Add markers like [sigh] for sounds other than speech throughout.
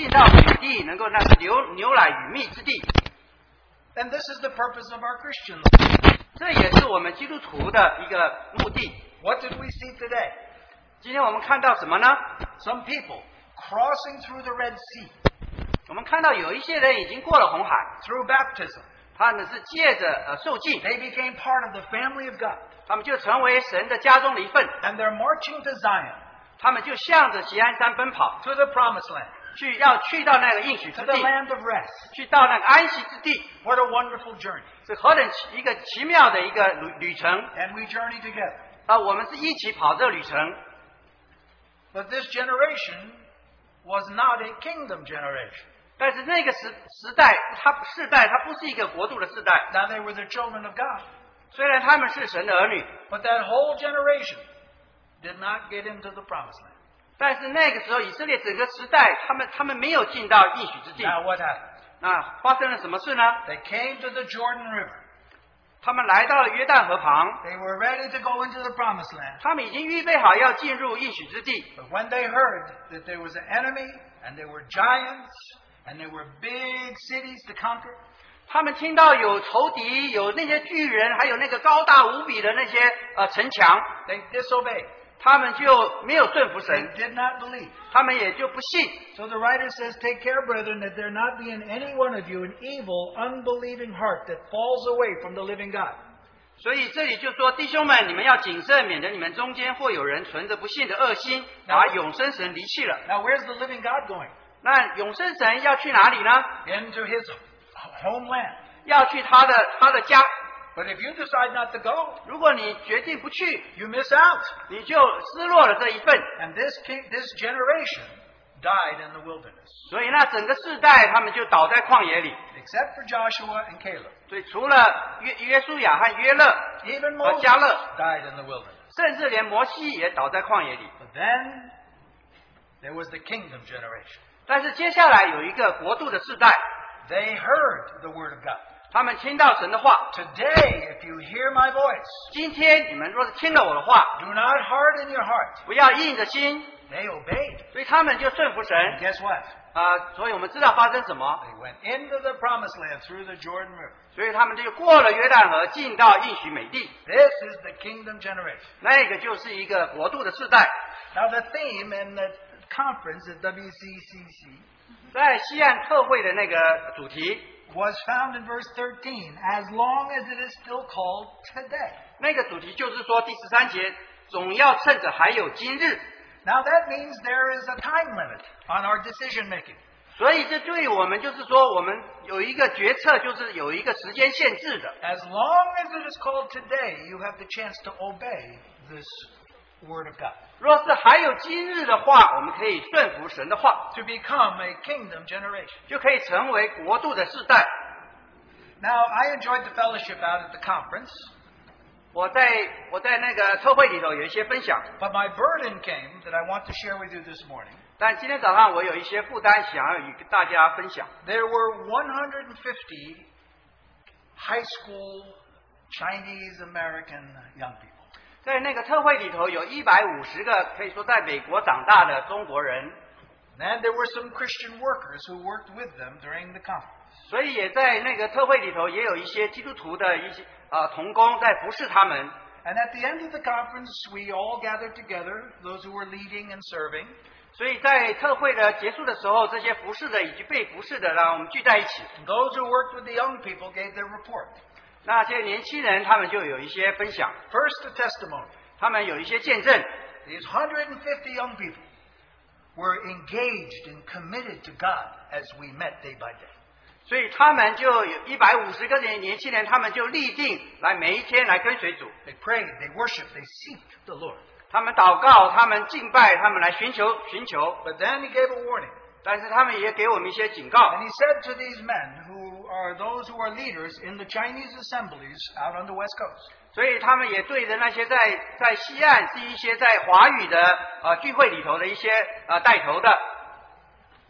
进到美地，能够那是牛牛奶与蜜之地。 And this is the purpose of our Christian life. 这也是我们基督徒的一个目的。 What did we see today? 今天我们看到什么呢？ Some people crossing through the Red Sea 我们看到有一些人已经过了红海， through baptism. 他们是借着呃受浸， They became part of the family of God. 他们就成为神的家中的一份， And they're marching to Zion, 他们就向着锡安山奔跑， to the promised land, 去要去到那个应许 to 之 the 地， land of rest. 去到那个安息之地， What a wonderful journey. 是何等奇一个奇妙的一个旅旅程 And we journey together. 啊！我们是一起跑这个旅程， But this generation was not a kingdom generation. 但是那个时时代，它世代它不是一个国度的世代， Now they were the children of God. 虽然他们是神的儿女， But that whole generation did not get into the promised land. 但是那个时候以色列整个时代，他们他们没有进到应许之地。Now what happened? 那发生了什么事呢？They came to the Jordan River. 他们来到了约旦河旁，They were ready to go into the promised land. 他们已经预备好要进入应许之地。But when they heard that there was an enemy and there were giants and there were big cities to conquer, 他们听到有仇敌，有那些巨人，还有那个高大无比的那些呃城墙，they disobeyed. 他们就没有顺服 They 神， did not believe. 他们也就不信。 So the writer says, Take care, brethren, that there not be in any one of you an evil, unbelieving heart that falls away from the living God. 所以这里就说，弟兄们，你们要谨慎，免得你们中间或有人存着不信的恶心，把永生神离弃了。 Now, where's the living God going? 那永生神要去哪里呢？ Into his homeland. 要去他的他的家。 But if you decide not to go, 如果你决定不去， you miss out. 你就失落了这一份。 And this king, this generation died in the wilderness, 所以那整个世代，他们就倒在旷野里。 except for Joshua and Caleb. 所以除了约约书亚和约勒， Even 和 Moses 加勒， died in the wilderness. 甚至连摩西也倒在旷野里。 But then there was the kingdom generation. 但是接下来有一个国度的世代， They heard the word of God. 他们听到神的话。Today, if you hear my voice, 今天你们若是听了我的话，do not harden your heart. 不要硬着心，They obeyed. 所以他们就顺服神 guess what? 啊、所以我们知道发生什么，They went into the promised land through the Jordan River. 所以他们就过了约旦河，进到应许美地。This is the kingdom generation. 那个就是一个国度的世代。Now, the theme in the conference at WCCC 在西岸特会的那个主题，was found in verse 13, as long as it is still called today. 那个主题就是说第十三节，总要趁着还有今日。 Now, that means there is a time limit on our decision making. 所以这对我们就是说，我们有一个决策，就是有一个时间限制的。 As long as it is called today, you have the chance to obey this word of God, 若是还有今日的话，我们可以顺服神的话， to become a kingdom generation. 就可以成为国度的世代。 Now, I enjoyed the fellowship out at the conference, 我在我在那个特会里头有一些分享， but my burden came that I want to share with you this morning. 但今天早上我有一些负担想要与大家分享。 There were 150 high school Chinese American young people. 在那个特会里头有一百五十个可以说在美国长大的中国人，And there were some Christian workers who worked with them during the conference. 所以也在那个特会里头也有一些基督徒的一些啊、呃童工在服侍他们。And at the end of the conference, we all gathered together, those who were leading and serving, 所以在特会的结束的时候，这些服侍的以及被服侍的，让我们聚在一起。those who worked with the young people gave their report. 那些年轻人他们就有一些分享， First, a testimony. 他们有一些见证。 These 150 young people were engaged and committed to God as we met day by day. 所以他们就有一百五十个年年轻人，他们就立定来每一天来跟随主， They prayed, they worshiped, they seeked the Lord. 他们祷告，他们敬拜，他们来寻求寻求。 But then he gave a warning. 但是他们也给我们一些警告 And，he said to these men, who are those who are leaders in the Chinese assemblies out on the West Coast, 所以他们也对着那些在在西岸是一些在华语的呃聚会里头的一些呃带头的，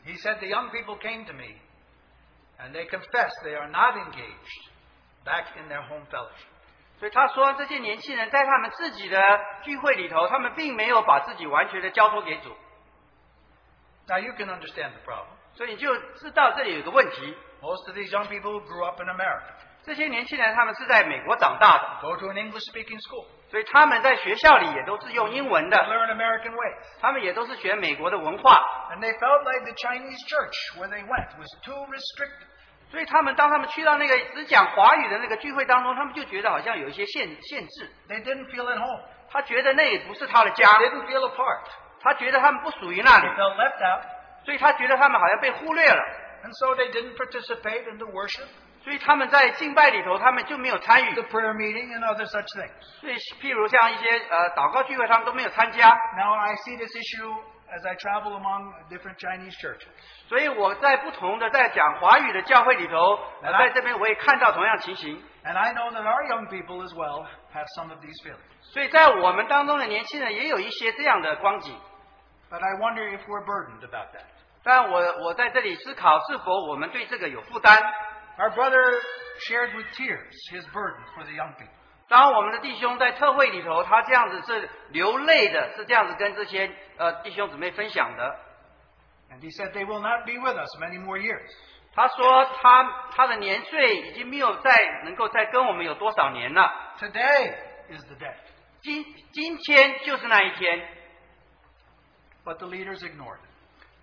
he said, The young people came to me and they confessed they are not engaged back in their home fellowship. 所以他说这些年轻人在他们自己的聚会里头，他们并没有把自己完全的交托给主。 Now you can understand the problem. 所以你就知道这里有一个问题。 Most of these young people who grew up in America 这些年轻人他们是在美国长大的， go to an English speaking school 所以他们在学校里也都是用英文 and 的， learn American ways. 他们也都是学美国的文化。 And they felt like the Chinese church where they went was too restricted. 所以他们当他们去到那个只讲华语的那个聚会当中，他们就觉得好像有一些限限制。 They didn't feel at home. 他觉得那也不是他的家， They didn't feel apart. 他觉得他们不属于那 They 里， felt left out. 所以他觉得他们好像被忽略了。 And so they didn't participate in the worship, 所以他们在敬拜里头，他们就没有参与 the。prayer meeting, and other such things. 所以，譬如像一些呃祷告聚会，他们都没有参加。 Now I see this issue as I travel among different Chinese churches. 所以我在不同的在讲华语的教会里头，呃来在这边我也看到同样情形。 And I know that our young people as well have some of these feelings. 所以在我们当中的年轻人也有一些这样的光景。 But I wonder if we're burdened about that. 但我我在这里思考，是否我们对这个有负担？Our brother shared with tears his burden for the young people. 当我们的弟兄在特会里头，他这样子是流泪的，是这样子跟这些呃弟兄姊妹分享的。And he said they will not be with us many more years. 他说他他的年岁已经没有再能够再跟我们有多少年了。Today is the day. 今今天就是那一天，But the leaders ignored it.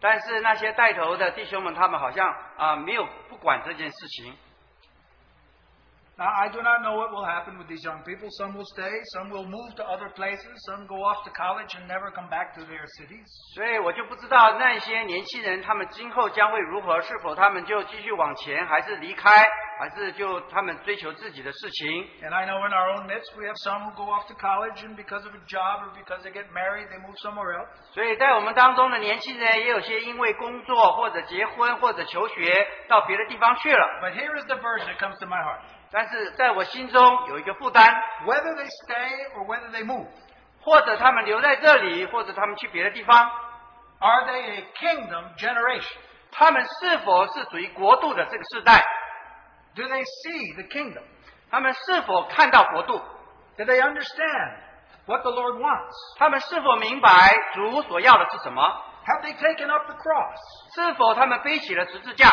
但是那些带头的弟兄们，他们好像啊、没有不管这件事情。Now, I do not know what will happen with these young people. Some will stay, some will move to other places, some go off to college and never come back to their cities. 所以我就不知道那些年轻人他们今后将会如何，是否他们就继续往前，还是离开，还是就他们追求自己的事情。And I know in our own midst we have some who go off to college and because of a job or because they get married, they move somewhere else. 所以在我们当中的年轻人，也有些因为工作或者结婚或者求学到别的地方去了。But here is the burden that comes to my heart. 但是在我心中有一个负担，Whether they stay or whether they move, 或者他们留在这里，或者他们去别的地方，are they a kingdom generation? 他们是否是属于国度的这个世代？Do they see the kingdom? 他们是否看到国度？ Do they understand what the Lord wants? 他们是否明白主所要的是什么？ Have they taken up the cross? 是否他们背起了十字架？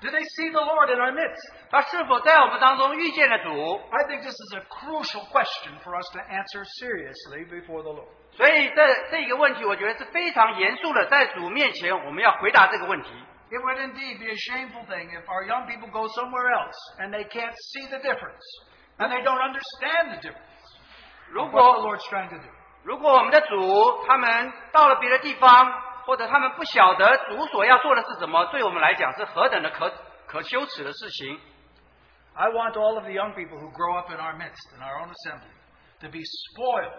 Do they see the Lord in our midst? 他是否在我们当中遇见了主？ I think this is a crucial question for us to answer seriously before the Lord. 所以这这个问题，我觉得是非常严肃的，在主面前我们要回答这个问题。 It would indeed be a shameful thing if our young people go somewhere else and they can't see the difference and they don't understand the difference 如 of what the 果 Lord's trying to do. 如果我们的主他们到了别的地方，或者他们不晓得主所要做的是什么，对我们来讲是何等的可可羞耻的事情。 I want all of the young people who grow up in our midst, in our own assembly, to be spoiled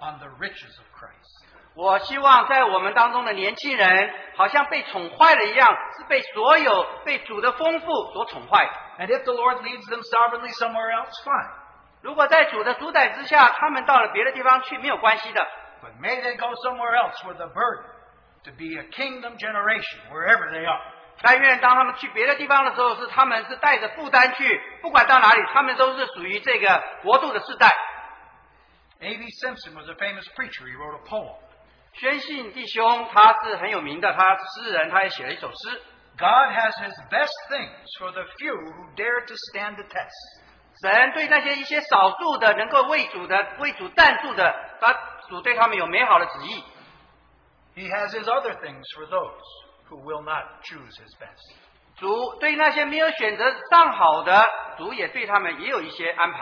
on the riches of Christ. 我希望在我们当中的年轻人，好像被宠坏了一样，是被所有被主的丰富所宠坏。And if the Lord leads them sovereignly somewhere else, fine. 如果在主的主宰之下，他们到了别的地方去，没有关系的。But may they go somewhere else with a burden to be a kingdom generation, wherever they are. 但愿当他们去别的地方的时候，是他们是带着负担去，不管到哪里，他们都是属于这个国度的世代。A.B. Simpson was a famous preacher. He wrote a poem. 宣信弟兄他是很有名的，他诗人，他也写了一首诗。God has his best things for the few who dare to stand the test. 神对那些一些少数的能够为主的为主赞助的，他主对他们有美好的旨意。He has his other things for those who will not choose his best. 主对那些没有选择上好的，主也对他们也有一些安排。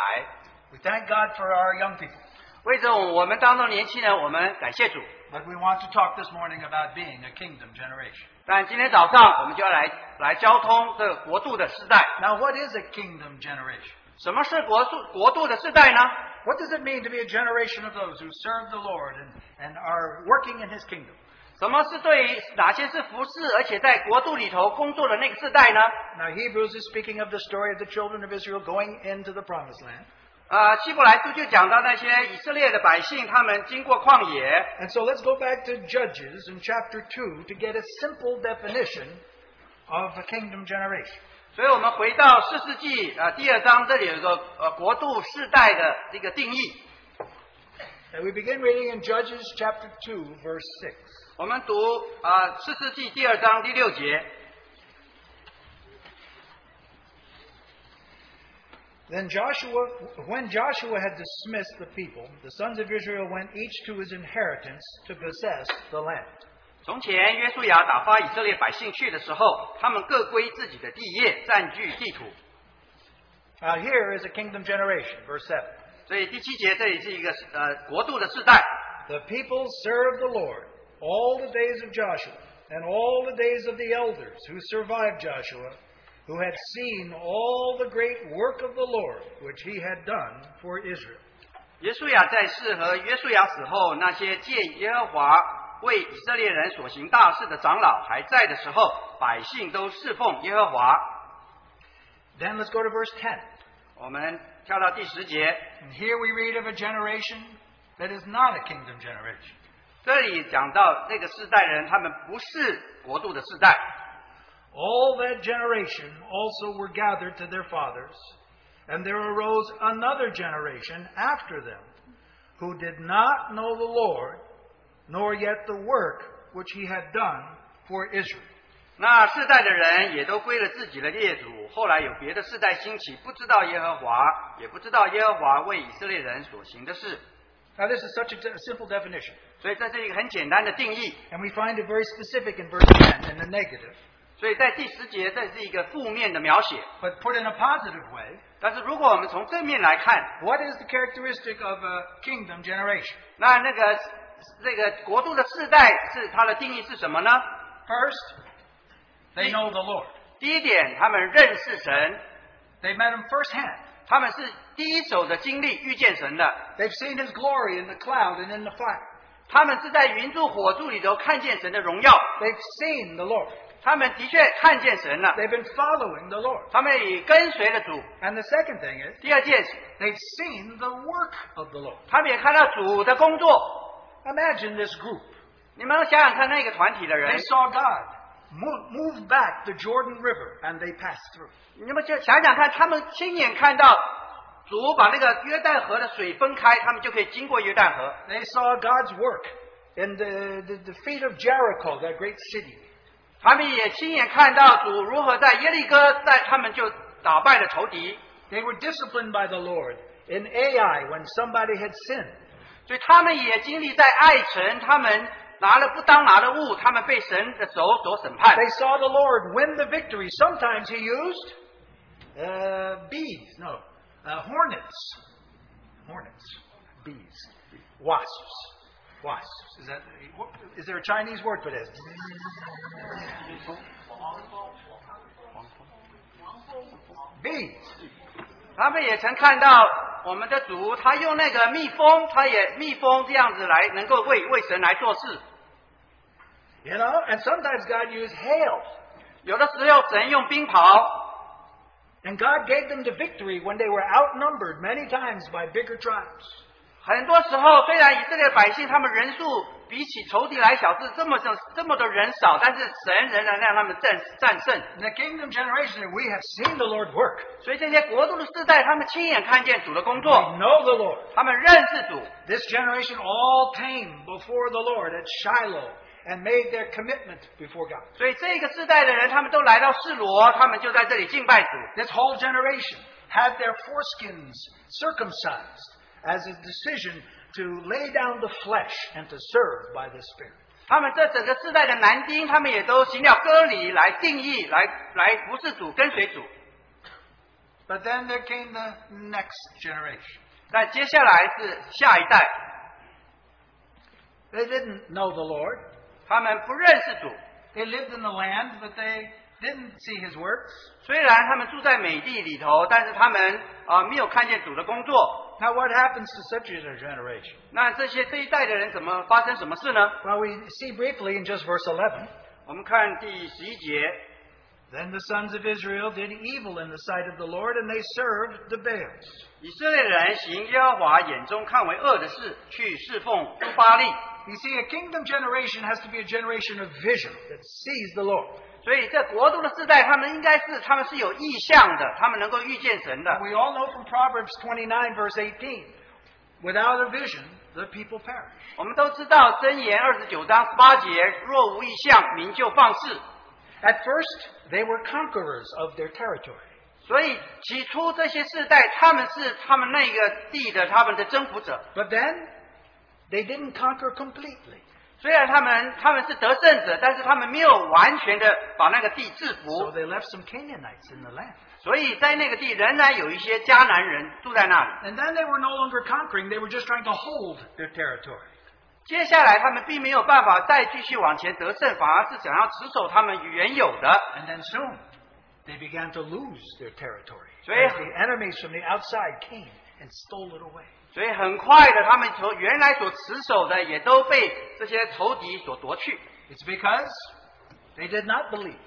We thank God for our young people. 为着我们当中年轻人，我们感谢主。But we want to talk this morning about being a kingdom generation. 但今天早上我们就要来来交通这个国度的世代。 Now, what is a kingdom generation? 什么是国度国度的世代呢？ What does it mean to be a generation of those who serve the Lord and, and are working in his kingdom? 什么是对于哪些是服侍，而且在国度里头工作的那个世代呢？ Now, Hebrews is speaking of the story of the children of Israel going into the promised land. 啊，希伯来书就讲到那些以色列的百姓，他们经过旷野，And so let's go back to Judges in chapter two to get a simple definition of a kingdom generation. 所以我们回到四世纪啊第二章，这里有一个呃国度世代的这个定义。And we begin reading in Judges chapter two verse six. 我们读啊四世纪第二章第六节。Then Joshua, when Joshua had dismissed the people, the sons of Israel went each to his inheritance to possess the land. 从前约书亚打发以色列百姓去的时候，他们各归自己的地业，占据地土。 Now here is a kingdom generation, verse 7. 所以第七节这里是一个呃国度的世代。 The people served the Lord all the days of Joshua and all the days of the elders who survived Joshua, who had seen all the great work of the Lord which he had done for Israel. 耶稣亚在世和耶稣亚死后，那些借耶和华为以色列人所行大事的长老还在的时候，百姓都侍奉耶和华。Then let's go to verse ten. 我们跳到第十节，And here we read of a generation that is not a kingdom generation. 这里讲到那个世代人，他们不是国度的世代。All that generation also were gathered to their fathers, and there arose another generation after them, who did not know the Lord, nor yet the work which he had done for Israel. 那世代的人也都归了自己的列祖。后来有别的世代兴起，不知道耶和华，也不知道耶和华为以色列人所行的事。 Now, this is such a, de- simple definition, 所以这是一个很简单的定义。 and we find it very specific in verse 10 in the negative. 所以在第十节，这是一个负面的描写。But put in a positive way, 但是如果我们从正面来看，what is the characteristic of a kingdom generation? 那那个这个国度的世代是它的定义是什么呢？First, they know the Lord. 第一点，他们认识神，They met him firsthand. 他们是第一手的经历遇见神的，They've seen his glory in the cloud and in the fire. 他们是在云柱火柱里头看见神的荣耀，They've seen the Lord. 他们的确看见神了， They've been following the Lord. 他们也跟随了主。 And the second thing is, 第二件事， they've seen the work of the Lord. 他们也看到主的工作。 Imagine this group. 你们想想看，那个团体的人 They，saw God move, move back the Jordan River and they passed through. 你们就想想看，他们亲眼看到主把那个约旦河的水分开，他们就可以经过约旦河。 They saw God's work in the, the defeat of Jericho, that great city. 他们也亲眼看到主如何在耶利哥，在他们就打败了仇敌， They were disciplined by the Lord in Ai when somebody had sinned. 所以他们也经历在爱城，他们拿了不当拿的物，他们被神的手所审判。 They saw the Lord win the victory. Sometimes he used uh, bees, no, uh, hornets. Hornets. Bees. Wasps. Wasps. Is that what, is there a Chinese word for this? Bees. 他们也曾看到我们的主，他用那个蜜蜂，他也蜜蜂这样子来，能够为为神来做事。 You know, and sometimes God used hail. 有的时候神用冰雹， And God gave them the victory when they were outnumbered many times by bigger tribes. 很多时候虽然以色列百姓他们人数比起仇敌来小是这么的这么的人少，但是神仍然让他们战战胜。 In the kingdom generation, we have seen the Lord work. 所以这些国度的世代，他们亲眼看见主的工 We 作， know the Lord. 他们认识主。 This generation all came before the Lord at Shiloh and made their commitment before God. 所以这个世代的人，他们都来到示罗，他们就在这里敬拜主。 This whole generation had their foreskins circumcised as a decision to lay down the flesh and to serve by the Spirit. 他们这整个世代的男丁，他们也都行了割礼来定义，来来服侍主，跟随主。 But then there came the next generation. 那接下来是下一代， They didn't know the Lord. 他们不认识主， They lived in the land, but they didn't see His works. 虽然他们住在美地里头，但是他们啊、没有看见主的工作。 Now, what happens to such a generation? 那这些这一代的人怎么发生什么事呢？ Well, we see briefly in just verse 11. 我们看第十一节， Then the sons of Israel did evil in the sight of the Lord, and they served the Baals. 以色列人行耶和华眼中看为恶的事，去侍奉乌巴利。 You see, a kingdom generation has to be a generation of vision that sees the Lord. 所以这国度的世代，他们应该是他们是有意向的，他们能够遇见神的。 We all know from Proverbs 29, verse 18 without a vision, the people perish. 我们都知道箴言二十九章十八节，若无异象，民就放肆。 At first, they were conquerors of their territory. 所以起初这些世代，他们是他们那个地的他们的征服者。 But then, they didn't conquer completely. 虽然他们他们是得胜者，但是他们没有完全的把那个地制 So 服，they left some Canaanites in the land. 所以在那个地仍然有一些迦南人住在那里。And then they were no longer conquering, they were just trying to hold their territory. 接下来他们并没有办法再继续往前得胜，反而是想要持守他们原有的。And then soon, they began to lose their territory. The enemies from the outside came and stole it away. 所以很快的，他们从原来所持守的也都被这些仇敌所夺去。It's because they did not believe,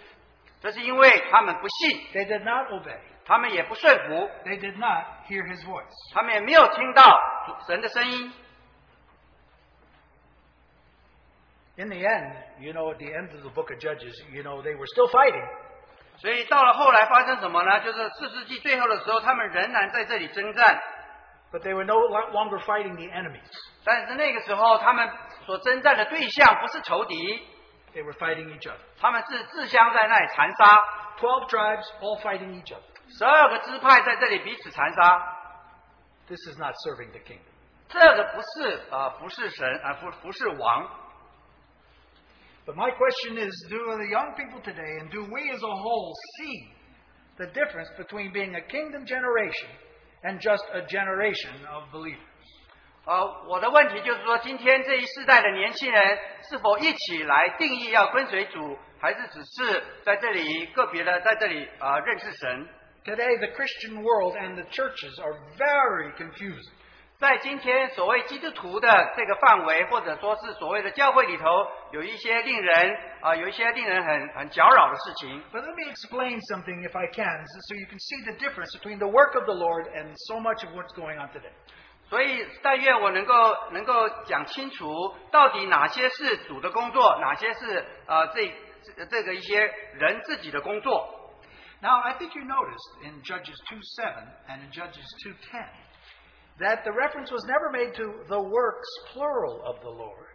这是因为他们不信，they did not obey, 他们也不顺服，they did not hear his voice. 他们也没有听到主神的声音。In the end, you know, at the end of the book of Judges, you know, they were still fighting, 所以到了后来发生什么呢？就是四世纪最后的时候，他们仍然在这里征战，but they were no lo- longer fighting the enemies. 但是那个时候他们所征战的对象不是仇敌， They were fighting each other. 他们是自相在那里残杀， Twelve tribes all fighting each other. 十二个支派在这里彼此残杀。 This is not serving the kingdom. 这个不是呃不是神啊、不不是王。 But my question is do the young people today and do we as a whole see the difference between being a kingdom generation and just a generation of believers? 呃，我的问题就是说，今天这一世代的年轻人是否一起来定义要跟随主，还是只是在这里个别的在这里呃认识神？ Today, the Christian world and the churches are very confusing. 在今天所谓基督徒的这个范围，或者说是所谓的教会里头，有一些令人啊、有一些令人很很搅扰的事情。But let me explain something, if I can, so you can see the difference between the work of the Lord and so much of what's going on today. 所以，但愿我能够能够讲清楚，到底哪些是主的工作，哪些是呃这这这个一些人自己的工作。Now, I think you noticed in Judges 2.7 and in Judges 2.10 that the reference was never made to the works, plural, of the Lord.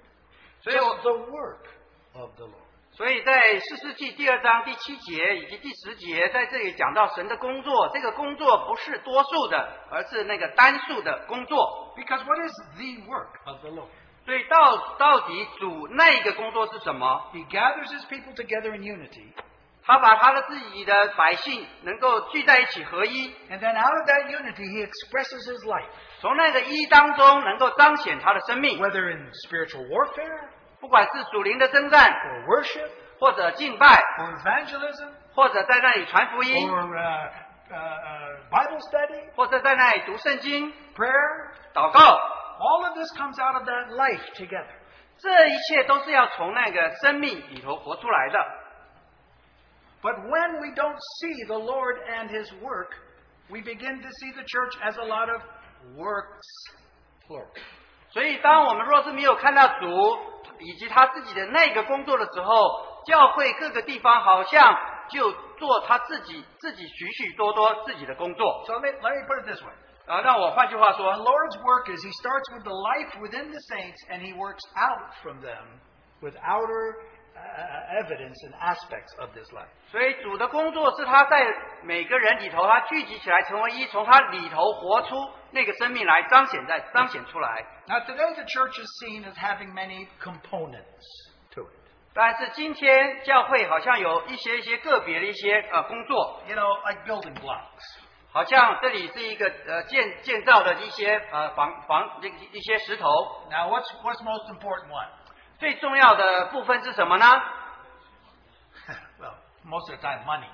所以我 Just the work of the Lord. 所以在四世纪第二章第七节以及第十节，在这里讲到神的工作，这个工作不是多数的，而是那个单数的工作。 Because what is the work of the Lord? 所以到到底主那个工作是什么？ He gathers his people together in unity, 他把他的自己的百姓能够聚在一起合一， and then out of that unity, he expresses his life, 从那个一当中能够彰显他的生命， whether in spiritual warfare, 不管是属灵的征战， or worship, 或者敬拜， or evangelism, 或者在那里传福音， or uh, uh, uh, Bible study, 或者在那里读圣经、 prayer. 祷告， All of this comes out of that life together. 这一切都是要从那个生命里头活出来的。 But when we don't see the Lord and His work, we begin to see the church as a lot of works, plural. 所以，当我们若是没有看到主以及他自己的那个工作的时候，教会各个地方好像就做他自己自己许许多多自己的工作 So let me, let me put it this way. 啊。那我换句话 The 说， Lord's work is He starts with the life within the saints and He works out from them with outer uh, evidence and aspects of this life. 所以主的工作是他在每个人里头，他聚集起来成为一，从他里头活出那个生命来，彰显在彰显出来。 Now, today the church is seen as having many components to it. 但是今天教会好像有一些一些个别的一些呃工作， You know, like building blocks. 好像这里是一个呃建建造的一些呃房房一一些石头。 Now, what's, what's the most important one? 最重要的部分是什么呢？well, most of the time, money.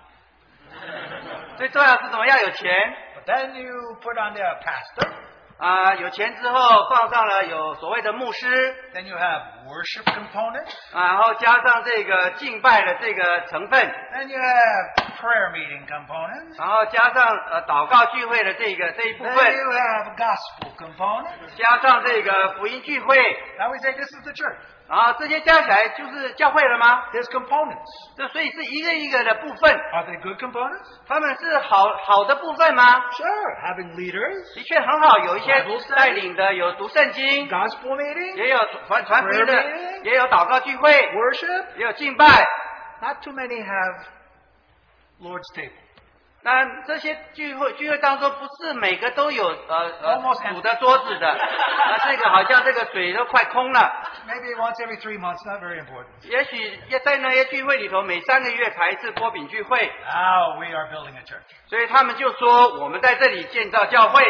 最重要是什么？要有钱 But then you put on there a pastor, 啊、有钱之后放上了有所谓的牧师 then you have worship component, 啊然后加上这个敬拜的这个成分，then you have prayer meeting component. 然后加上呃祷告聚会的这个这一部 Then 分，you have gospel component. 加上这个福音聚会，Now we say this is the church. 然后这些加起来就是教会了吗？There's components. 这所以是一个一个的部分，Are they good components? 他们是好好的部分吗？Sure. Having leaders, 的确很好，有一些带领的，有读圣经，gospel meeting, 也有传传福音的也有祷告聚会，worship. 也有敬拜。Not too many have Lord's table. 但这些聚会聚会当中，不是每个都有呃呃煮的桌子的，啊，这个好像这个水都快空了。Maybe once every three months, not very important. 也许也在那些聚会里头，每三个月才一次波饼聚会，Now we are building a church. 所以他们就说我们在这里建造教会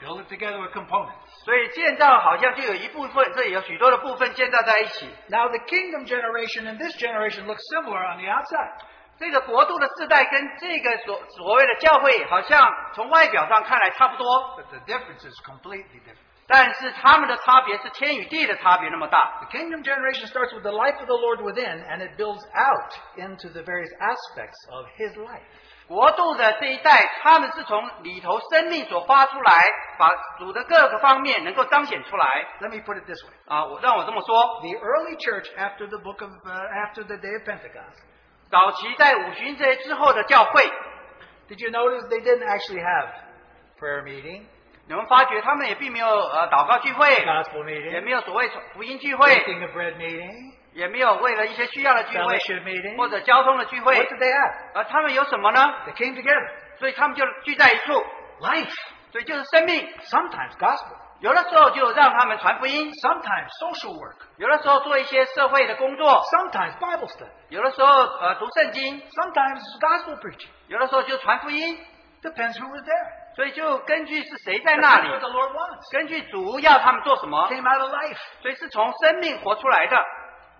，Build it together with components. 所以建造好像就有一部分，这里有许多的部分建造在一起。 Now the kingdom generation and this generation look similar on the outside. 这个国度的世代跟这个所所谓的教会，好像从外表上看来差不多， But the difference is completely different. 但是他们的差别是天与地的差别那么大。 The kingdom generation starts with the life of the Lord within, and it builds out into the various aspects of his life. 国度的这一代，他们是从里头生命所发出来，把主的各个方面能够彰显出来 Let me put it this way. 啊！我让我这么说，The early church after the book of uh, after the day of Pentecost. 早期在五旬节之后的教会，Did you notice they didn't actually have prayer meeting, 你们发觉他们也并没有呃祷告聚会，gospel 也没有所谓福音聚会，breaking of bread meeting, 也没有为了一些需要的聚会或者交通的聚会 What，did they have? 而他们有什么呢？They came together. 所以他们就聚在一处，Life. 所以就是生命。Sometimes gospel. 有的时候就让他们传福音，Sometimes social work. 有的时候做一些社会的工作，Sometimes Bible study. 有的时候呃读圣经，Sometimes gospel preaching. 有的时候就传福音。Depends who was there. 所以就根据是谁在那里.根据主要他们做什么，Came out of life. 所以是从生命活出来的。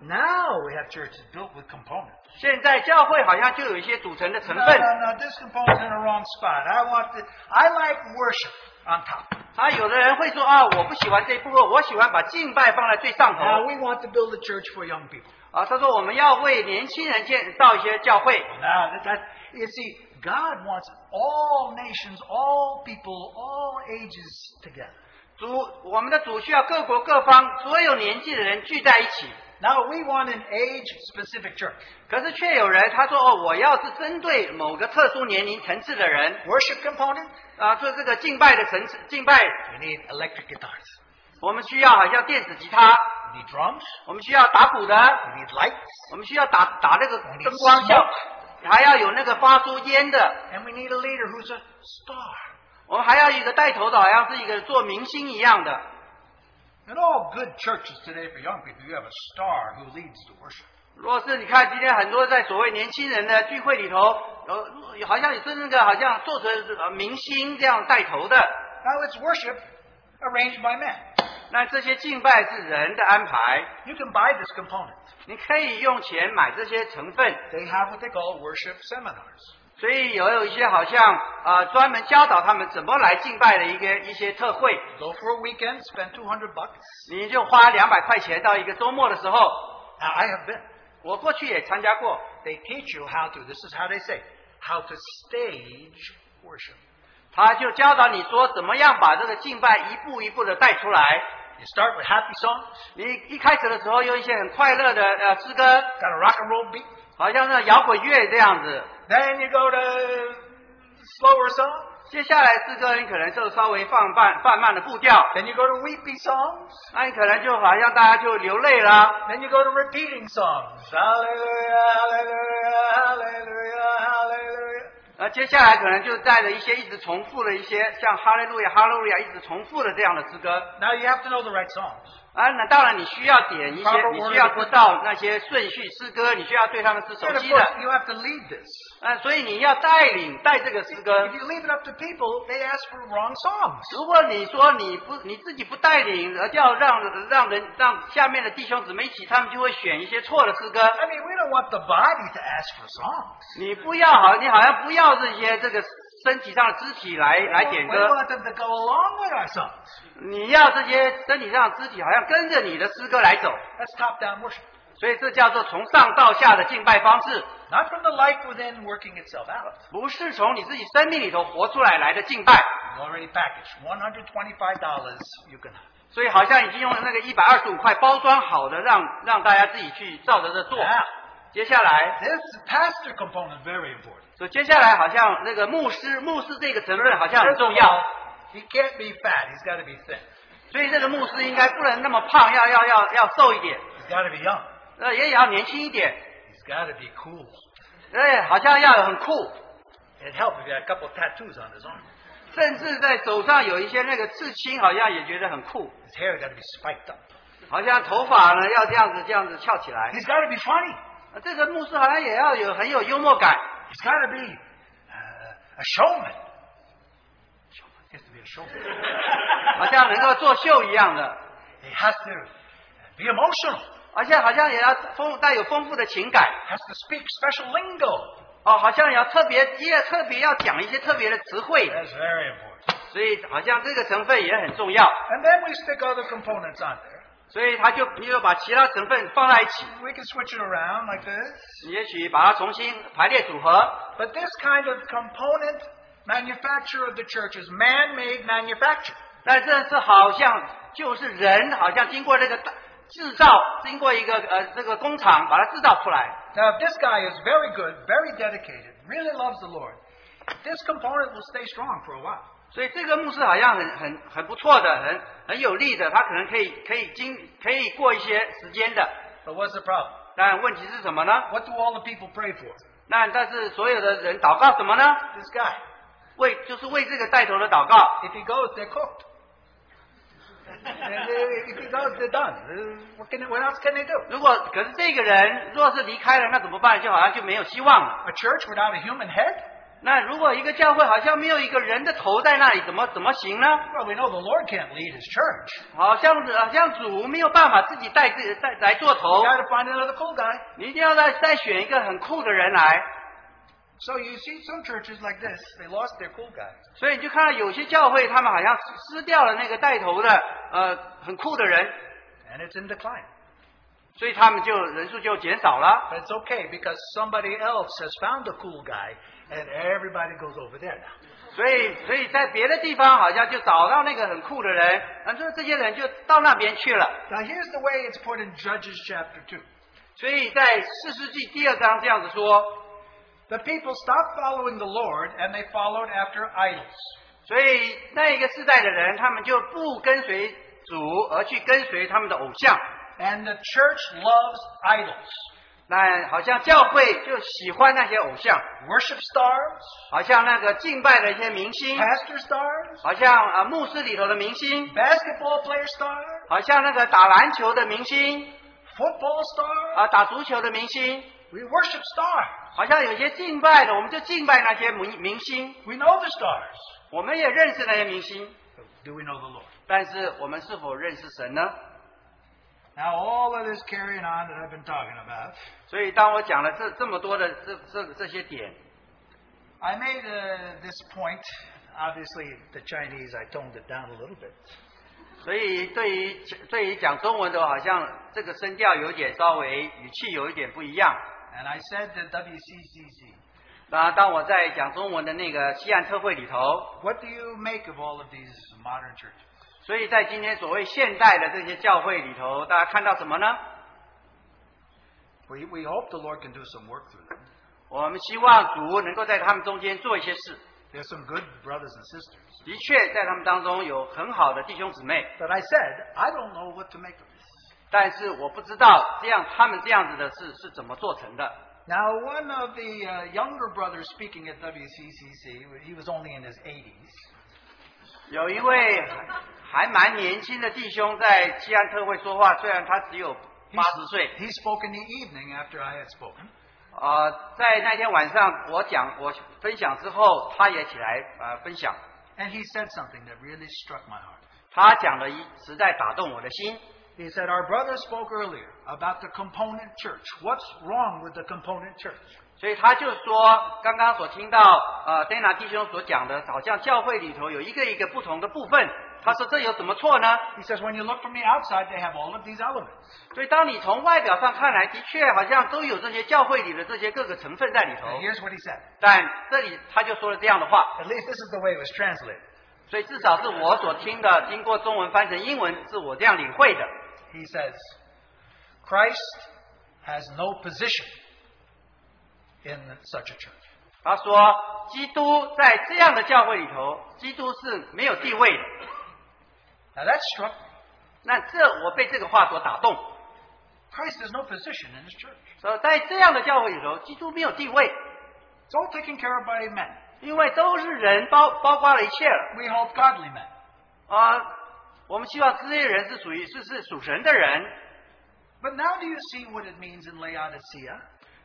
Now we have churches built with components. 现在教会好像就有一些组成的成 No, 分， no, no. This component's in the wrong spot. I want the, I like worship on top. 啊，有的人会说啊，我不喜欢这一部分，我喜欢把敬拜放在最上头。 Now we want to build a church for young people. 啊，他说我们要为年轻人建造一些教会。 Now that, that you see, God wants all nations, all people, all ages together. 主，我们的主需要各国各方所有年纪的人聚在一起。 Now we want an age-specific church. 可是却有人他说哦，我要是针对某个特殊年龄层次的人 Worship component. 啊，做这个敬拜的层次敬拜，We need electric guitars. 我们需要好像电子吉他，We need drums. 我们需要打鼓的，We need lights. 我们需要打打那个灯光效，还要有那个发出烟的，And we need a leader who's a star. 我们还要一个带头的，好像是一个做明星一样的。In all good churches today for young people, you have a star who leads the worship. 若是你看今天很多在所谓年轻人的聚会里头，有好像也是那个好像做成呃明星这样带头的，Now it's worship arranged by men. 那这些敬拜是人的安排，You can buy this component. 你可以用钱买这些成分，They have what they call worship seminars. 所以有有一些好像啊、呃专门教导他们怎么来敬拜的一个一些特会，Go for a weekend, spend two hundred bucks. 你就花两百块钱到一个周末的时候 I have been. 我过去也参加过，They teach you how to, this is how they say, how to stage worship. 他就教导你说怎么样把这个敬拜一步一步的带出来。You start with happy songs, 你一开始的时候用一些很快乐的呃诗歌，got a rock and roll beat. 好像那摇滚乐这样子。Then you go to slower songs. 接下来诗歌你可能就稍微放慢放慢的步调，Then you go to weepy songs. 那你可能就好像大家就流泪啦。Then you go to repeating songs. Hallelujah, hallelujah, hallelujah, hallelujah. 那，接下来可能就带着一些一直重复的一些像哈利路亚、哈利路亚一直重复的这样的诗歌。Now you have to know the right songs. 啊，那当然你需要点一些，你需要知道那些顺序诗歌，你需要对他们是熟悉的。You have to lead this。啊，所以你要带领带这个诗歌。If you leave it up to people, they ask for wrong songs。如果你说你不你自己不带领，而叫让让人让下面的弟兄姊妹一起，他们就会选一些错的诗歌。I mean, we don't want the body to ask for songs。你不要好，你好像不要这些这个身体上的肢体来来点歌.你要这些身体上的肢体好像跟着你的诗歌来走。That's top-down worship. 所以这叫做从上到下的敬拜方式，Not from the life within working itself out. 不是从你自己生命里头活出来来的敬拜。Already packaged. $125 you can have. 所以好像已经用那个一百二十五块包装好的，让让大家自己去照着这做。接下来，this pastor component very important. 所以接下来好像那个牧师，牧师这个责任好像很重要。He can't be fat. He's got to be thin. 所以这个牧师应该不能那么胖，要要要要瘦一点，He's got to be young. 呃，也要年轻一点，He's got to be cool. 对，好像要很酷，It'd help if he had a couple of tattoos on his arm. 甚至在手上有一些那个刺青，好像也觉得很酷，His hair got to be spiked up. 好像头发呢要这样子这样子翘起来。He's got to be funny. 呃这个牧师好像也要有很有幽默感，He's got to be uh, a showman. He has to be a showman. [laughs] 好像能够作秀一样的， He has to be emotional. 而且好像也要丰带有丰富的情感。 Has to speak special lingo. 哦，好像也要特别也特别要讲一些特别的词汇， That's very important. 所以好像这个成分也很重要， And then we stick other components on there. 所以他就你就把其他成分放在一起， We can switch it around like this. 也许把它重新排列组合。 But this kind of component manufacture of the church is man-made manufacture. 但这是好像就是人好像经过这个大制造，经过一个呃这个工厂把它制造出来。 Now, if this guy is very good, very dedicated, really loves the Lord, this component will stay strong for a while. 所以这个牧师好像很很很不错的，很很有力的，他可能可以可以经可以过一些时间的。But what's the problem? 但问题是什么呢？What do all the people pray for? 那但是所有的人祷告什么呢？This guy. 为就是为这个带头的祷告。If he goes, they're cooked. Uh, if he goes, they're done. Uh, What, can, what else can they do? 如果可是这个人若是离开了，那怎么办？就好像就没有希望了。A church without a human head? 那如果一个教会好像没有一个人的头在那里，怎么怎么行呢？ Well, we know the Lord can't lead his church. 好像好像主没有办法自己带自带来做头 We，got to find another cool guy. 你一定要再再选一个很酷的人来。 So you see some churches like this, they lost their cool guy. 所以你就看到有些教会，他们好像失掉了那个带头的呃很酷的人， And it's in decline. 所以他们就人数就减少了。 But it's okay because somebody else has found a cool guy and everybody goes over there now. 所以，所以在别的地方好像就找到那个很酷的人，那这这些人就到那边去了。Now here's the way it's put in Judges chapter two. 所以在士师记第二章这样子说，The people stopped following the Lord and they followed after idols. 所以那一个世代的人，他们就不跟随主，而去跟随他们的偶像。And the church loves idols. 那好像教会就喜欢那些偶像，Worship stars, 好像那个敬拜的一些明星，pastor stars, 好像啊牧师里头的明星，basketball player stars, 好像那个打篮球的明星，football stars. 啊打足球的明星，We worship stars. 好像有些敬拜的，我们就敬拜那些明明星。We know the stars. 我们也认识那些明星，Do we know the Lord? 但是我们是否认识神呢？Now, all of this carrying on that I've been talking about, 所以当我讲了这这么多的这这这些点， I made uh, this point. Obviously, the Chinese, I toned it down a little bit. 所以对于对于讲中文的，好像这个声调有点稍微语气有一点不一样。 And I said to WCCC, 那当我在讲中文的那个西岸特会里头， what do you make of all of these modern churches? 所以在今天所谓现代的这些教会里头，大家看到什么呢？We, we hope the Lord can do some work through them. 我们希望主能够在他们中间做一些事。There's some good brothers and sisters. 的确，在他们当中有很好的弟兄姊妹，But I said, I don't know what to make of this. 但是我不知道这样他们这样子的事是怎么做成的。Now, one of the uh, younger brothers speaking at WCCC, he was only in his 80s. 有一位还蛮年轻的弟兄在西安特会说话，虽然他只有八十岁，He spoke in the evening after I had spoken. 呃，在那天晚上我讲我分享之后，他也起来呃分享，And he said something that really struck my heart. 他讲了一实在打动我的心。He said, Our brother spoke earlier about the component church. What's wrong with the component church? 所以他就说，刚刚所听到呃 Dana 弟兄所讲的，好像教会里头有一个一个不同的部分，他说这有什么错呢？He says, when you look from the outside, they have all of these elements. 所以当你从外表上看来，的确好像都有这些教会里的这些各个成分在里头。here's what he said. 但这里他就说了这样的话，At least this is the way it was translated. 所以至少是我所听的，经过中文翻成英文，是我这样领会的。He says, Christ has no position in such a church. 他说，基督在这样的教会里头，基督是没有地位的。 Now that struck me. 那这我被这个话所打动。 Christ has no position in his church. 说在这样的教会里头，基督没有地位， It's all taken care of by men. 因为都是人包包括了一切了 We hope godly men. 啊。我们希望这些人是属于是是属神的人。 But now do you see what it means in Laodicea?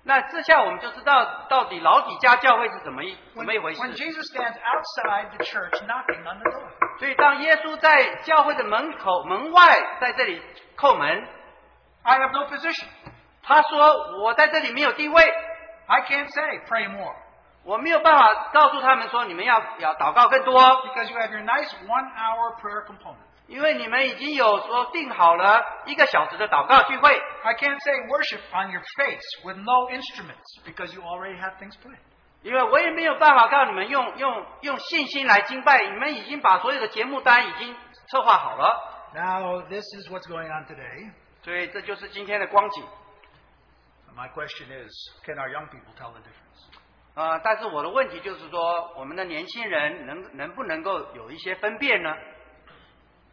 那这下我们就知道到底老底家教会是怎么一怎么一回事 when。Jesus stands outside the church knocking on the door. 所以当耶稣在教会的门口门外在这里叩门，I have no position. 他说我在这里没有地位，I can't say pray more 我没有办法告诉他们说你们要要祷告更多，because you have your nice one hour prayer component. 因为你们已经有说定好了一个小时的祷告聚会。I can't say worship on your face with no instruments because you already have things planned. 因为我也没有办法告诉你们用用用信心来敬拜，你们已经把所有的节目单已经策划好了，Now, this is what's going on today. 所以这就是今天的光景。My question is can our young people tell the difference? 啊、但是我的问题就是说，我们的年轻人能能不能够有一些分辨呢？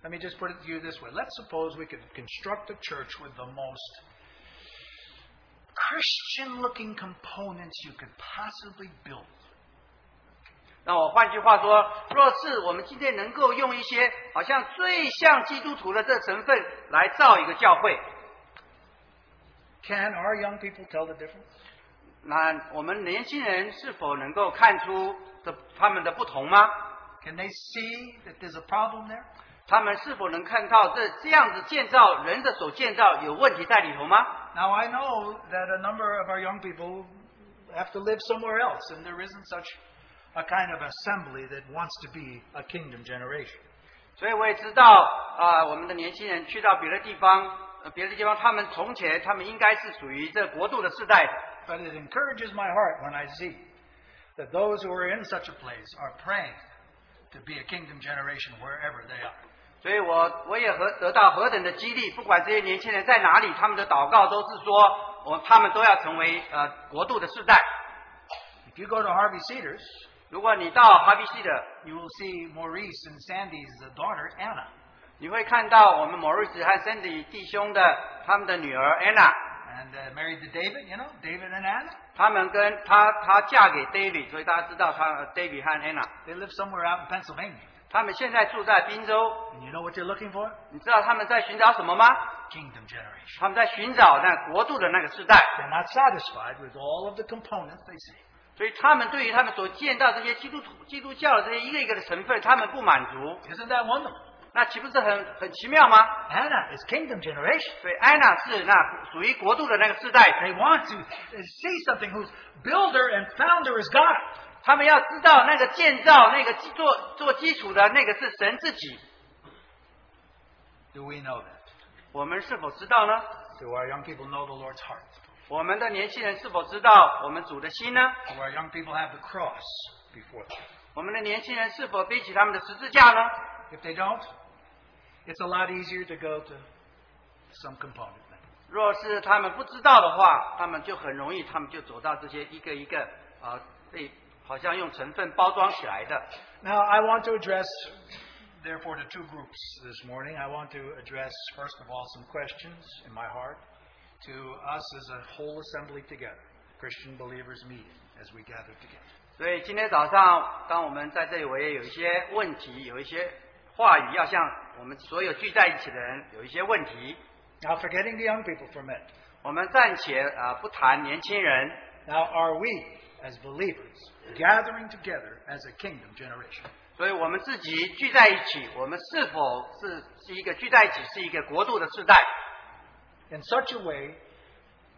Let me just put it to you this way. Let's suppose we could construct a church with the most Christian looking components you could possibly build. 那我换句话说，若是我们今天能够用一些好像最像基督徒的这成分来造一个教会， Can our young people tell the difference? 那我们年轻人是否能够看出这他们的不同吗？ Can they see that there's a problem there? 他们是否能看到这这样子建造人的手建造有问题在里头吗？ Now, I know that a number of our young people have to live somewhere else, and there isn't such a kind of assembly that wants to be a kingdom generation. 所以我也知道啊、我们的年轻人去到别的地方，呃，别的地方，他们从前他们应该是属于这国度的世代的。 But it encourages my heart when I see that those who are in such a place are praying to be a kingdom generation wherever they are. 所以我我也何得到何等的激励，不管这些年轻人在哪里，他们的祷告都是说，我他们都要成为呃国度的世代。If you go to Harvey Cedars, 如果你到 Harvey Cedar，you will see Maurice and Sandy's uh, daughter, Anna. 你会看到我们 Maurice 和 Sandy 弟兄的他们的女儿 Anna，And uh, married to David, you know, David and Anna. 他们跟她她嫁给 David，所以大家知道她 David 和 Anna，They live somewhere out in Pennsylvania. 他们现在住在宾州。And you know what they're looking for? 你知道他们在寻找什么吗？Kingdom generation. They're not satisfied with all of the components they see. 所以他们对于他们所见到这些基督徒、基督教的这些一个一个的成分，他们不满足。Isn't that is kingdom want to see something whose builder and founder is God。他们要知道那个建造、那个基做做基础的那个是神自己。Do we know that? 我们是否知道呢？Do our young people know the Lord's heart? 我们的年轻人是否知道我们主的心呢？Do our young people have the cross before them? 我们的年轻人是否背起他们的十字架呢？If they don't, it's a lot easier to go to some component 若是他们不知道的话，他们就很容易，他们就走到这些一个一个啊，被 好像用成分包装起来的。 Now, I want to address, therefore, to two groups this morning. I want to address, first of all, some questions in my heart to us as a whole assembly together, Christian believers meeting as we gather together. 所以今天早上，当我们在这里，我也有一些问题，有一些话语要向我们所有聚在一起的人有一些问题。 Now, forgetting the young people for a minute. 我们暂且啊不谈年轻人， Now, are we, as believers, gathering together as a kingdom generation? 所以我们自己聚在一起，我们是否是是一个聚在一起，是一个国度的世代？ in such a way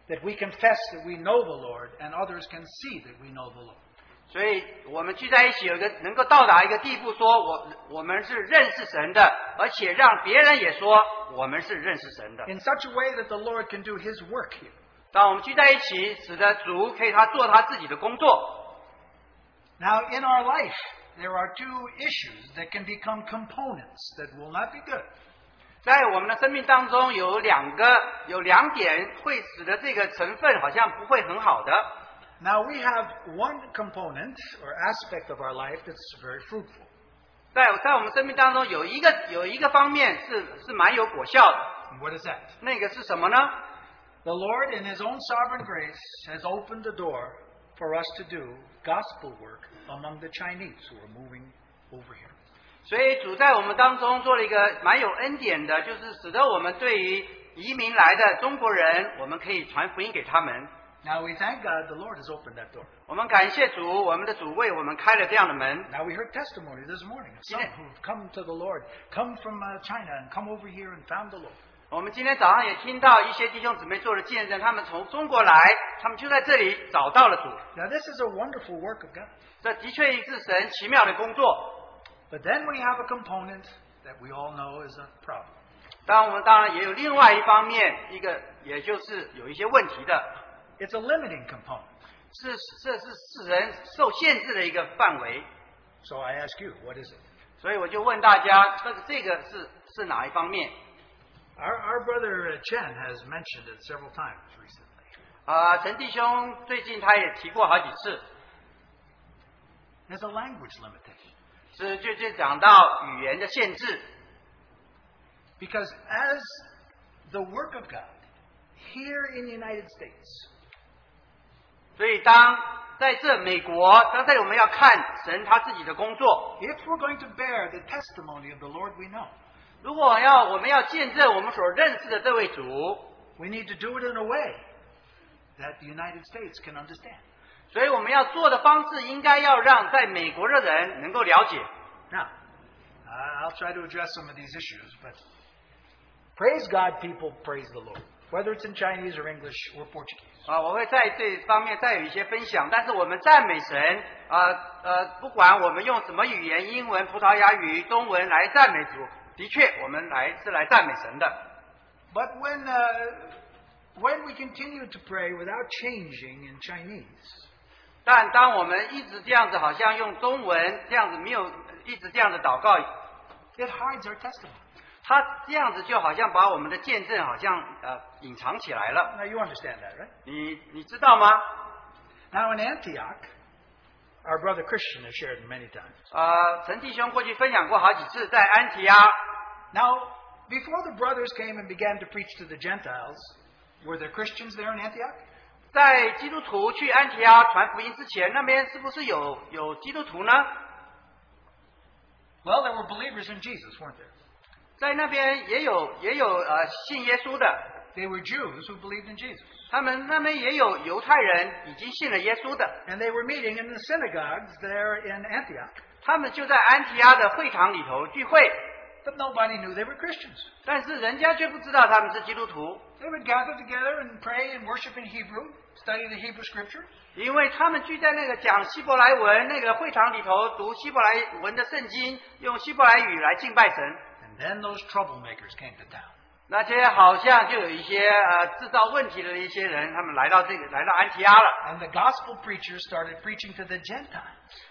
that we confess that we know the Lord and others can see that we know the Lord. 所以我们聚在一起，有一个能够到达一个地步，说我我们是认识神的，而且让别人也说我们是认识神的。 in such a way that the Lord can do His work here. 当我们聚在一起，使得主可以他做他自己的工作。 Now, in our life, there are two issues that can become components that will not be good. 在我们的生命当中，有两个有两点会使得这个成分好像不会很好的。 Now, we have one component or aspect of our life that's very fruitful. 在在我们生命当中有一个有一个方面是是蛮有果效的， And what is that? 那个是什么呢？ The Lord, in His own sovereign grace, has opened the door for us to do gospel work among the Chinese who are moving over here. 所以主在我们当中做了一个蛮有恩典的，就是使得我们对于移民来的中国人，我们可以传福音给他们。 Now, we thank God the Lord has opened that door. 我们感谢主，我们的主为我们开了这样的门。 Now, we heard testimony this morning of some Yeah. who've come to the Lord, come from uh, China and come over here and found the Lord. 我们今天早上也听到一些弟兄姊妹做了见证，他们从中国来，他们就在这里找到了主。Now, this is a wonderful work of God. 这的确是神奇妙的工作。But then we have a component that we all know is a problem. 当然，我们当然也有另外一方面，一个也就是有一些问题的，It's a limiting component. 是这是使人受限制的一个范围。So I ask you, what is it? 所以我就问大家，这个这个是是哪一方面？Our, our brother uh, Chen has mentioned it several times recently. 啊、陈弟兄最近他也提过好几次， There's a language limitation. 是就就讲到语言的限制。 Because as the work of God here in the United States, 所以当在这美国，当在我们要看神他自己的工作， if we're going to bear the testimony of the Lord we know, 如果要我们要见证我们所认识的这位主，we need to do it in a way that the United States can understand. 所以我们要做的方式应该要让在美国的人能够了解。Now, I'll try to address some of these issues, but praise God, people, praise the Lord. Whether it's in Chinese or English or Portuguese. 啊，我会在这方面再有一些分享。但是我们赞美神，啊呃，不管我们用什么语言，英文、葡萄牙语、中文来赞美主，的确，我们来是来赞美神的。But when, uh, when we continue to pray without changing in Chinese, 但当我们一直这样子，好像用中文这样子，没有一直这样子祷告，it hides our testimony. 他这样子就好像把我们的见证好像呃隐藏起来了。Now, you understand that, right? 你你知道吗？Now, in Antioch, Our brother Chen has shared many times. 呃，陈弟兄过去分享过好几次，在安提阿。Now, before the brothers came and began to preach to the Gentiles, were there Christians there in Antioch? 在基督徒去安提阿传福音之前，那边是不是有有基督徒呢？Well, there were believers in Jesus, weren't there? 在那边也有也有呃信耶稣的，They were Jews who believed in Jesus. 他们那边也有犹太人已经信了耶稣的， And they were meeting in the synagogues there in Antioch. 他们就在安提阿的会堂里头聚会， But nobody knew they were Christians. 但是人家却不知道他们是基督徒， They would gather together and pray and worship in Hebrew, study the Hebrew scriptures. 因为他们聚在那个讲希伯来文那个会堂里头读希伯来文的圣经，用希伯来语来敬拜神。 And then those troublemakers came to town. 那些好像就有一些呃制造问题的一些人，他们来到这个来到安提阿了。And the gospel preachers started preaching to the Gentiles.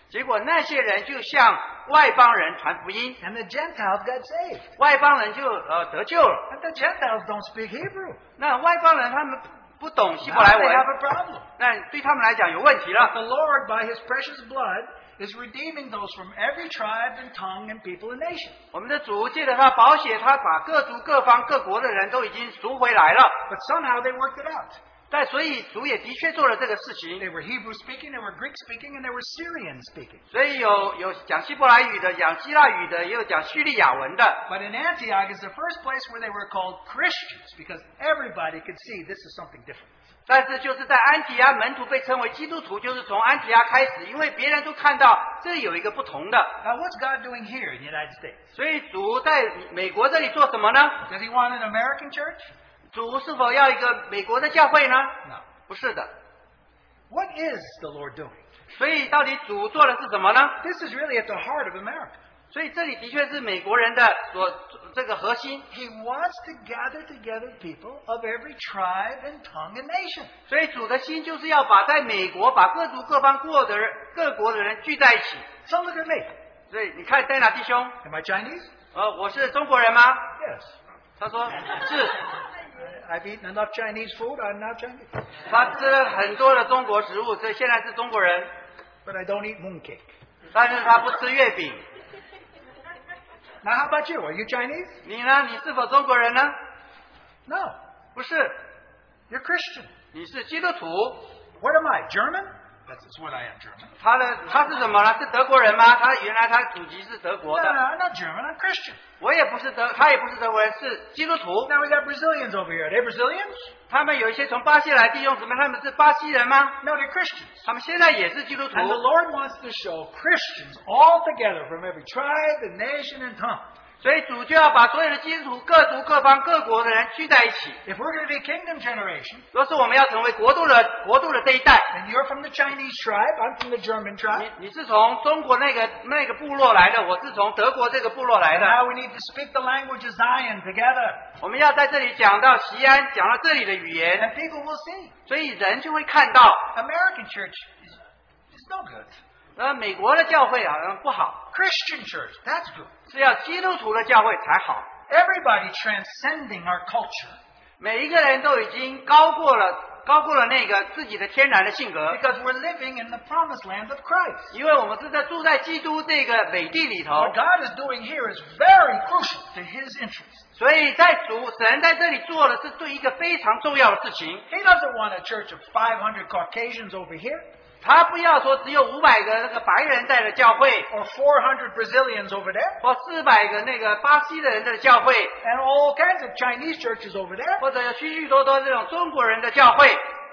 结果那些人就向外邦人传福音，And the Gentiles got saved. 外邦人就呃得救了。And the Gentiles don't speak Hebrew. 那外邦人他们不懂希伯来 they have，a problem. 那对他们来讲有问题 But the。Lord, by His precious blood, is redeeming those from every tribe and tongue and people and nation. 我们的主借着他保险，他把各族各方各国的人都已经赎回来了。 But somehow they worked it out. 但所以主也的确做了这个事情。 They were Hebrew speaking, they were Greek speaking, and they were Syrian speaking. 所以有有讲希伯来语的，讲希腊语的，也有讲叙利亚文的。 But in Antioch is the first place where they were called Christians because everybody could see this is something different. 但是就是在安提阿门徒被称为基督徒，就是从安提阿开始，因为别人都看到这里有一个不同的。Now, what's God doing here in the United States? 所以主在美国这里做什么呢？Does He want an American church? 主是否要一个美国的教会呢？No. 不是的。What is the Lord doing? 所以到底主做的是什么呢？This is really at the heart of America. 所以这里的确是美国人的所这个核心。He wants to gather together people of every tribe and tongue and nation. 所以主的心就是要把在美国把各族各方过的人各国的人聚在一起。So look at me. 所以你看戴娜弟兄，Am I Chinese? 呃，我是中国人吗？Yes. 他说是，I've eaten enough Chinese food. I'm not Chinese. 他吃了很多的中国食物，所以现在是中国人。But I don't eat mooncake. 但是他不吃月饼。Now, how about you? Are you Chinese? 你呢？你是否中国人呢？ No. 不是， You're Christian. 你是基督徒。 What am I? German? That's that's what I am, German. 他的他是什么呢？是德国人吗？他原来他祖籍是德 No, 国 no, 的。 I'm not German. I'm Christian. 我也不是德，他也不是德国人，是基督徒。 Now we got Brazilians over here. Are they Brazilians? 他们有一些从巴西来弟兄姊妹，他们是巴西人吗？ No, they're Christians. 他们现在也是基督徒。 And the Lord wants to show Christians all together from every tribe and nation and tongue. 所以主就要把所有的基督徒、各族各方各国的人聚在一起。If we're going to be kingdom generation, 若是我们要成为国度的国度的这一代，and you're from the Chinese tribe, I'm from the German tribe. 你你是从中国那个那个部落来的，我是从德国这个部落来 And 的。now we need to speak the language of Zion together. 我们要在这里讲到西安，讲到这里的语言，And people will see. 所以人就会看到，American church is, is no good. 呃，美国的教会好像不好， Christian church, that's good. 是要基督徒的教会才好。 Everybody transcending our culture 每一个人都已经高过了高过了那个自己的天然的性格， because we're living in the promised land of Christ. 因为我们是在住在基督这个美地里头 What，God is doing here is very crucial to His interest. 所以在主神在这里做的是对一个非常重要的事情。 He doesn't want a church of 500 Caucasians over here 他不要说只有五百个那个白人在的教会，or four hundred Brazilians over there 或四百个那个巴西的人的教会，and all kinds of Chinese churches over there. 或者有许许多多这种中国人的教会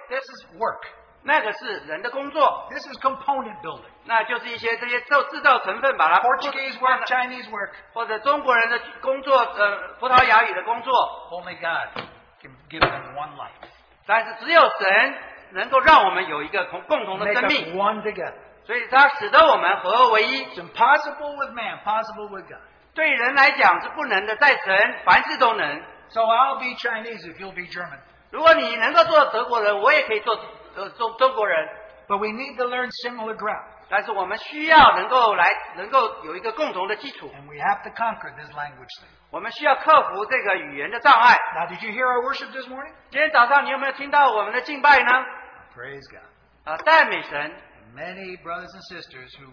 ，This is work. 那个是人的工作，This is component building. 那就是一些这些制制造成分把它 Portuguese work, Chinese work. 或者中国人的工作，呃，葡萄牙语的工作，Only God can give them one life. 但是只有神能够让我们有一个同共同的 Make 生 us 命，one together. 所以它使得我们合而为一。It's impossible with man, possible with God. 对人来讲是不能的，在神凡事都能。So I'll be Chinese if you'll be German. 如果你能够做德国人，我也可以做呃中中国人。But we need to learn similar ground. 但是我们需要能够来，能够有一个共同的基础。And we have to conquer this language thing. 我们需要克服这个语言的障碍。Now, did you hear our worship this morning? 今天早上你有没有听到我们的敬拜呢？Praise God. 啊，赞美神！ Many brothers and sisters who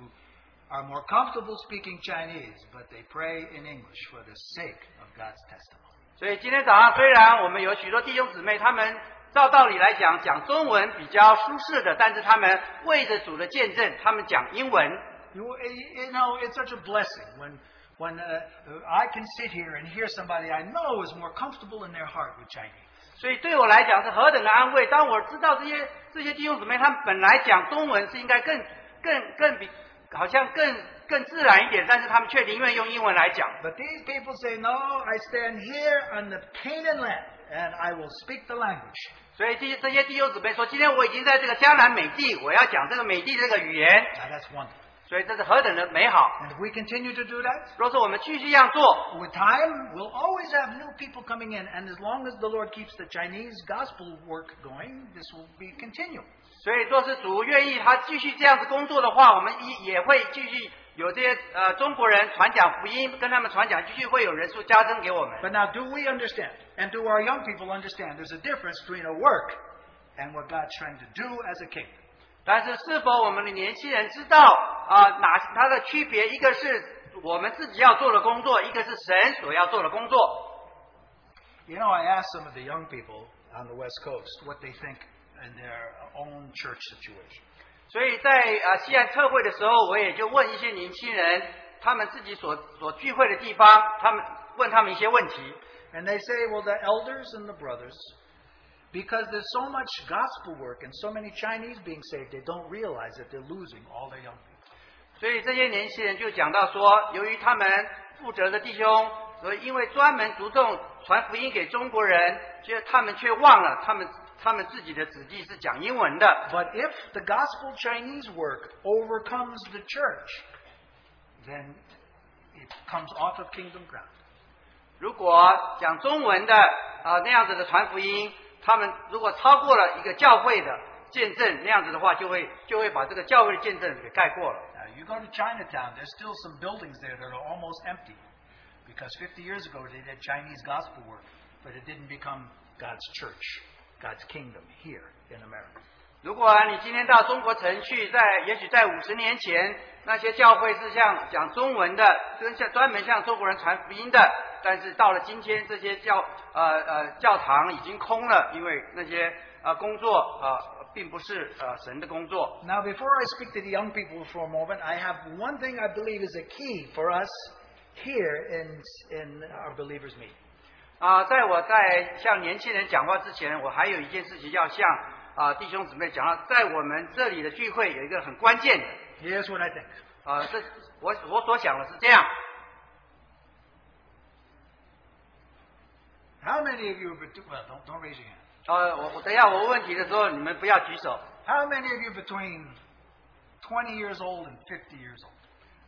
are more comfortable speaking Chinese, but they pray in English for the sake of God's testimony. 所以今天早上虽然我们有许多弟兄姊妹，他们照道理来讲讲中文比较舒适的，但是他们为着主的见证，他们讲英文。 You, you know, it's such a blessing when, when uh, I can sit here and hear somebody I know is more comfortable in their heart with Chinese. 所以对我来讲是何等的安慰。当我知道这些这些弟兄姊妹，他们本来讲中文是应该更更更比好像更更自然一点，但是他们却宁愿用英文来讲。But these people say, No, I stand here on the Canaan land and I will speak the language. 所以这些这些弟兄姊妹说，今天我已经在这个江南美地，我要讲这个美地这个语言，Now, that's wonderful. 所以这是何等的美好。 And if we continue to do that, 若是我们继续这样做， with time, we'll always have new people coming in. And as long as the Lord keeps the Chinese gospel work going, this will be continual. 所以若是主愿意他继续这样子工作的话，我们一也会继续有这些呃中国人传讲福音，跟他们传讲，继续会有人数加增给我们。 But now, do we understand? And do our young people understand? There's a difference between a work and what God's trying to do as a kingdom. 但是是否我们的年轻人知道 you know, I asked some of the young people on the West Coast what they think in their own church situation. 所以在啊西岸特会的时候，我也就问一些年轻人，他们自己所所聚会的地方，他们问他们一些问题。And they say, well, the elders and the brothers, because there's so much gospel work and so many Chinese being saved, they don't realize that they're losing all their young people. 所以这些年轻人就讲到说，由于他们负责的弟兄，所以因为专门注重传福音给中国人，却他们却忘了他们他们自己的子弟是讲英文的。But if the gospel Chinese work overcomes the church, then it comes off of kingdom ground. 如果讲中文的啊、那样子的传福音，他们如果超过了一个教会的见证那样子的话，就会就会把这个教会的见证给盖过了。You go to Chinatown, there's still some buildings there that are almost empty. Because 50 years ago they did Chinese gospel work, but it didn't become God's church, God's kingdom here in America. 如果你今天到中国城去，在也许在五十年前，那些教会是像讲中文的，跟像专门向中国人传福音的，但是到了今天，这些教呃呃教堂已经空了，因为那些呃工作呃并不是呃神的工作。 Now, before I speak to the young people for a moment, I have one thing I believe is a key for us here in, in our believers' meeting. 啊、在我在向年轻人讲话之前，我还有一件事情要向啊、弟兄姊妹讲到，在我们这里的聚会有一个很关键的 Here's what I think. 啊、这我我所想的是这样。 How many of you, bet- well, don't, don't raise your hand. 呃，我我等一下我问问题的时候，你们不要举手。How many of you between twenty years old and fifty years old?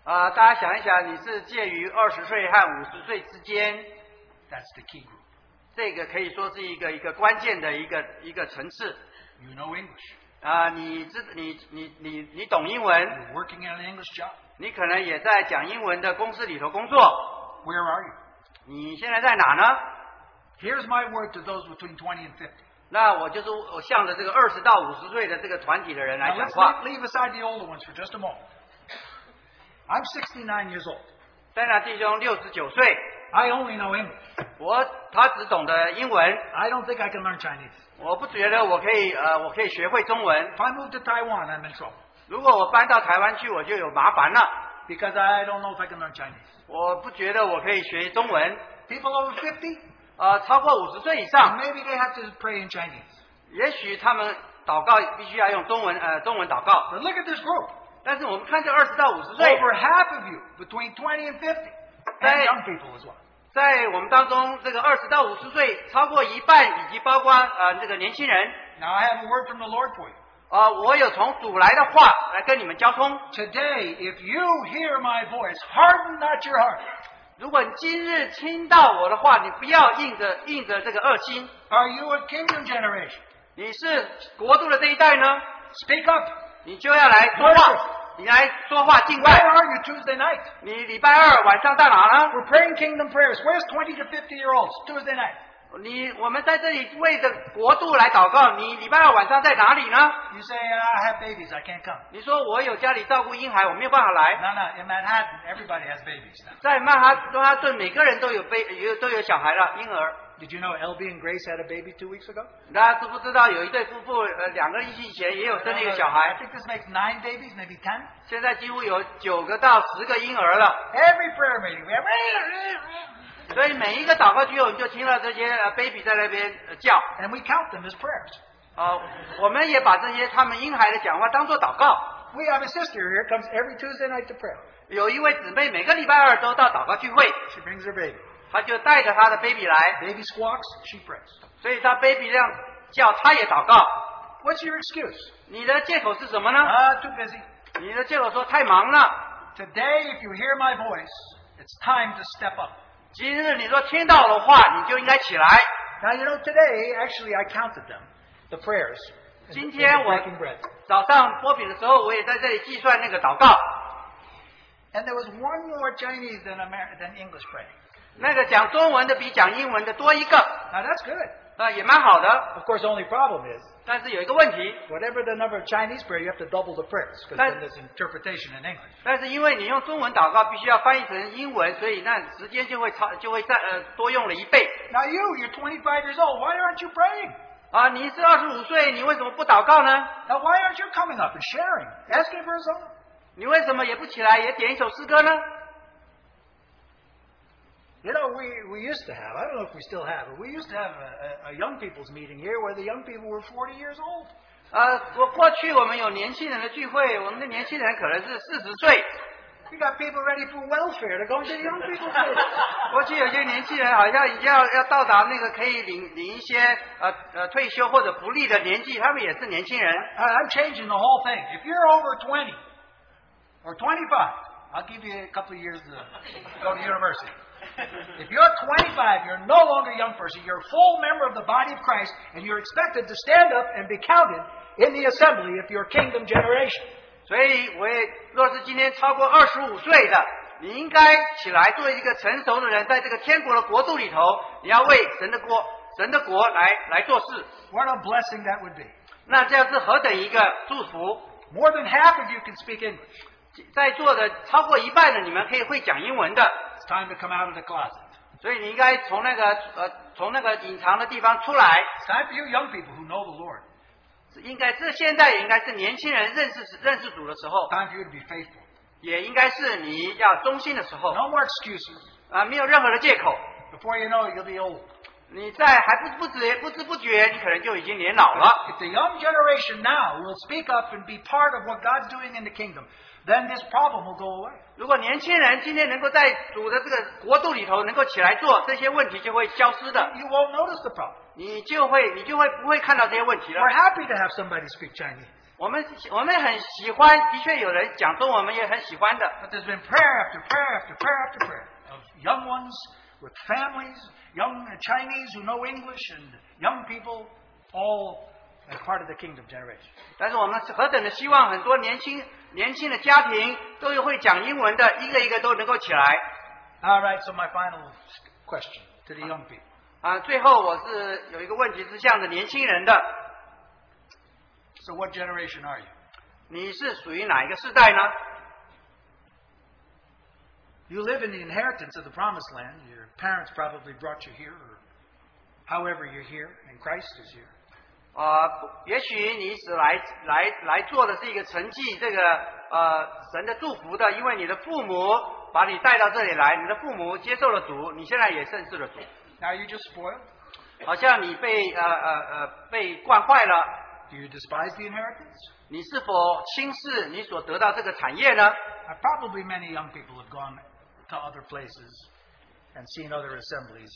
啊、大家想一想，你是介于二十岁和五十岁之间，That's the key group. 这个可以说是一个一个关键的一个一个层次。You know English. 啊、你知你你你你懂英文，You're working at an English job. 你可能也在讲英文的公司里头工作。Where are you? 你现在在哪呢？Here's my word to those between twenty and 50. 那我就是我向着这个二十到五十岁的这个团体的人来 Now 讲 let's 话 leave, leave aside the older ones for just a moment. I'm 69 years old. 丹娜弟兄六十九岁，I only know English. 我他只懂得英文，I don't think I can learn Chinese. 我不觉得我可以呃我可以学会中文。If I move to Taiwan, I'm in trouble 如果我搬到台湾去，我就有麻烦了。because I don't know if I can learn Chinese. 我不觉得我可以学中文。People over 50, 呃，超过五十岁以上，maybe they have to pray in Chinese. 也许他们祷告必须要用中文呃中文祷告。But look at this group. 但是我们看这二十到五十岁，Over half of you between 20 and 50. And Hey. young people as well. 在我们当中，这个二十到五十岁超过一半，以及包括呃这个年轻人，Now I have a word from the Lord for you. 呃，我有从主来的话来跟你们交通。Today, if you hear my voice, harden not your heart. 如果你今日听到我的话，你不要硬着硬着这个恶心。Are you a kingdom generation? 你是国度的这一代呢，Speak up. 你就要来说话，你来说话敬 Where。are you Tuesday night? 你礼拜二晚上在哪呢？We're praying kingdom prayers. Where's twenty to fifty year olds Tuesday night? 你我们在这里为着国度来祷告。你礼拜二晚上在哪里呢？You say, I have babies, I can't come. 你说我有家里照顾婴孩，我没有办法来。No, no, in Manhattan, everybody has babies now. 在曼哈曼哈顿，每个人都有被有都有小孩了，婴儿。Did you know LB and Grace had a baby two weeks ago? 大家知不知道有一对夫妇，呃，两个人以前也有生了一个小 I 孩，think this makes nine babies, maybe ten. 现在几乎有九个到十个婴儿了。Every prayer meeting, we have, 所以每一个祷告聚会，我们就听到这些呃 baby 在那边呃叫。 and we count them as prayers. 啊、我们也把这些他们婴孩的讲话当做祷告。 We have a sister here comes every Tuesday night to pray. 有一位姊妹每个礼拜二都到祷告聚会， She brings her baby. 她就带着她的 baby 来， Baby squawks, she prays. 所以她 baby 这样叫，她也祷告。 What's your excuse? 你的借口是什么呢？ Ah, too busy. 你的借口说太忙了。 Today, if you hear my voice, it's time to step up. 今日你说听到的话，你就应该起来。 Now, you know, today, actually, I counted them, the prayers. in- 今 in 天我 breaking bread. 早上播饼的时候，我也在这里计算那个祷告。 And there was one more Chinese than, Amer- than English praying. 那个讲中文的比讲英文的多一个， Now, that's good. 啊、也蛮好的。 Of course, the only problem is, 但是有一个问题，whatever the number of Chinese prayer, you have to double the prayers, because That- then there's interpretation in English. 但是因为你用中文祷告，必须要翻译成英文，所以那时间就会超就会再呃多用了一倍。Now, you, you're 25 years old. Why aren't you praying? 啊，你是二十五岁，你为什么不祷告呢？Now, why aren't you coming up and sharing, asking for a song? 你为什么也不起来也点一首诗歌呢？You know, we, we used to have, I don't know if we still have, but we used to have a, a, a young people's meeting here where the young people were 40 years old. 呃，我过去我们有年轻人的聚会，我们的年轻人可能是四十岁， You got people ready for welfare to go into the young people's [laughs] place. 过去有些年轻人好像已经要要到达那个可以领领一些呃呃退休或者福利的年纪，他们也是年轻人。 I- I'm changing the whole thing. If you're over 20 or 25, I'll give you a couple of years to go to university. If you're 25, you're no longer a young person. You're a full member of the body of Christ, and you're expected to stand up and be counted in the assembly if you're kingdom generation. 所以，我也若是今天超过二十五岁的，你应该起来作为一个成熟的人，在这个天国的国度里头，你要为神的国、神的国来来做事。 What a blessing that would be. 那这样是何等一个祝福！ More than half of you can speak English. 在座的超过一半的你们可以会讲英文的， It's time to come out of the closet. 所以你应该从那个呃从那个隐藏的地方出来。 It's time for you young people who know the Lord. 应该这现在也应该是年轻人认识认识主的时候， Time for you to be faithful. 也应该是你要忠心的时候 No more excuses. 啊，没有任何的借口。 Before you know it, you'll be old. 你在还不不知不知不觉，你可能就已经年老了。 If the young generation now will speak up and be part of what God's doing in the kingdom, then this problem will go away. 如果年轻人今天能够在主的这个国度里头能够起来做，这些问题就会消失的，You won't notice the problem. 你就会你就会不会看到这些问题了 We're。happy to have somebody speak Chinese. 我们我们很喜欢，的确有人讲中文，我们也很喜欢的。But there's been prayer after prayer after prayer after prayer of young ones with families, young Chinese who know English, and young people all as part of the kingdom generation. 但是我们是何等的希望，很多年轻年轻的家庭都有会讲英文的，一个一个都能够起来。 All right, so my final question to the young people. 啊，最后我是有一个问题是向着年轻人的， So, what generation are you? 你是属于哪一个世代呢？ You live in the inheritance of the promised land. Your parents probably brought you here, or however you're here, and Christ is here. 啊、也许你是来来来做的是一个成绩这个呃神的祝福的，因为你的父母把你带到这里来，你的父母接受了主，你现在也认识了主，Now you just spoiled. 好像你被呃呃呃被惯坏了，Do you despise the inheritance? 你是否轻视你所得到这个产业呢？Uh, probably many young people have gone to other places and seen other assemblies.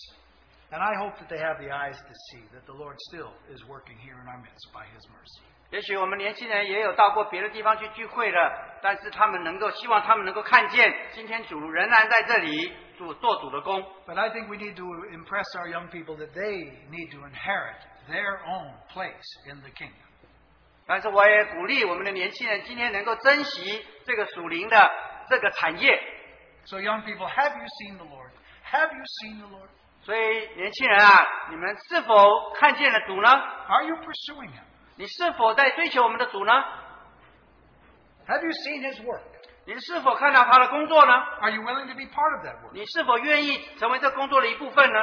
And I hope that they have the eyes to see that the Lord still is working here in our midst by His mercy. 也许我们年轻人也有到过别的地方去聚会了，但是他们能够希望他们能够看见，今天主仍然在这里主做主的工。 But I think we need to impress our young people that they need to inherit their own place in the kingdom. 但是我也鼓励我们的年轻人今天能够珍惜这个属灵的这个产业。 So, young people, have you seen the Lord? Have you seen the Lord? 所以年轻人啊，你们是否看见了主呢？ Are you pursuing Him? 你是否在追求我们的主呢？ Have you seen His work? 你是否看到他的工作呢？ Are you willing to be part of that work? 你是否愿意成为这工作的一部分呢？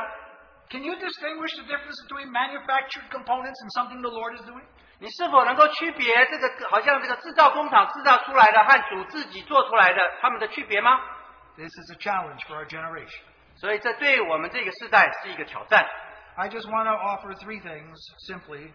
Can you distinguish the difference between manufactured components and something the Lord is doing? 你是否能够区别这个好像这个制造工厂制造出来的和主自己做出来的他们的区别吗？ This is a challenge for our generation. 所以这对我们这个时代是一个挑战。 I just want to offer three things simply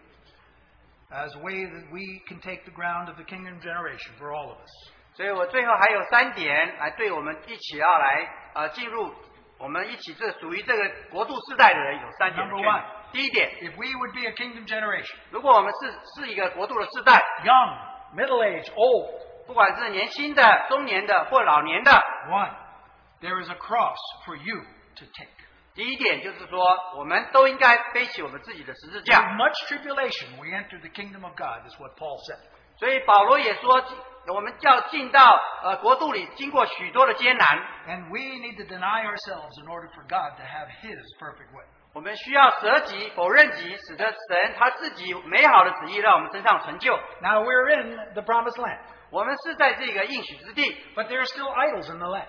as a way that we can take the ground of the kingdom generation for all of us. 所以我最后还有三点来对我们一起要来呃进入我们一起这属于这个国度世代的人有三点的 Number 劝 one 第一点， If we would be a kingdom generation, 如果我们是是一个国度的世代， young, middle aged, old, 不管是年轻的、中年的或老年的， one, there is a cross for you to take. 第一点就是说，我们都应该背起我们自己的十字 With 架。 much tribulation, we enter the kingdom of God, is what Paul said. 所以保罗也说，我们要进到呃国度里，经过许多的艰难， And we need to deny ourselves in order for God to have His perfect way. 我们需要舍己、否认己，使得神他自己美好的旨意让我们身上成就。 Now we're in the promised land, 我们是在这个应许之地， but there are still idols in the land.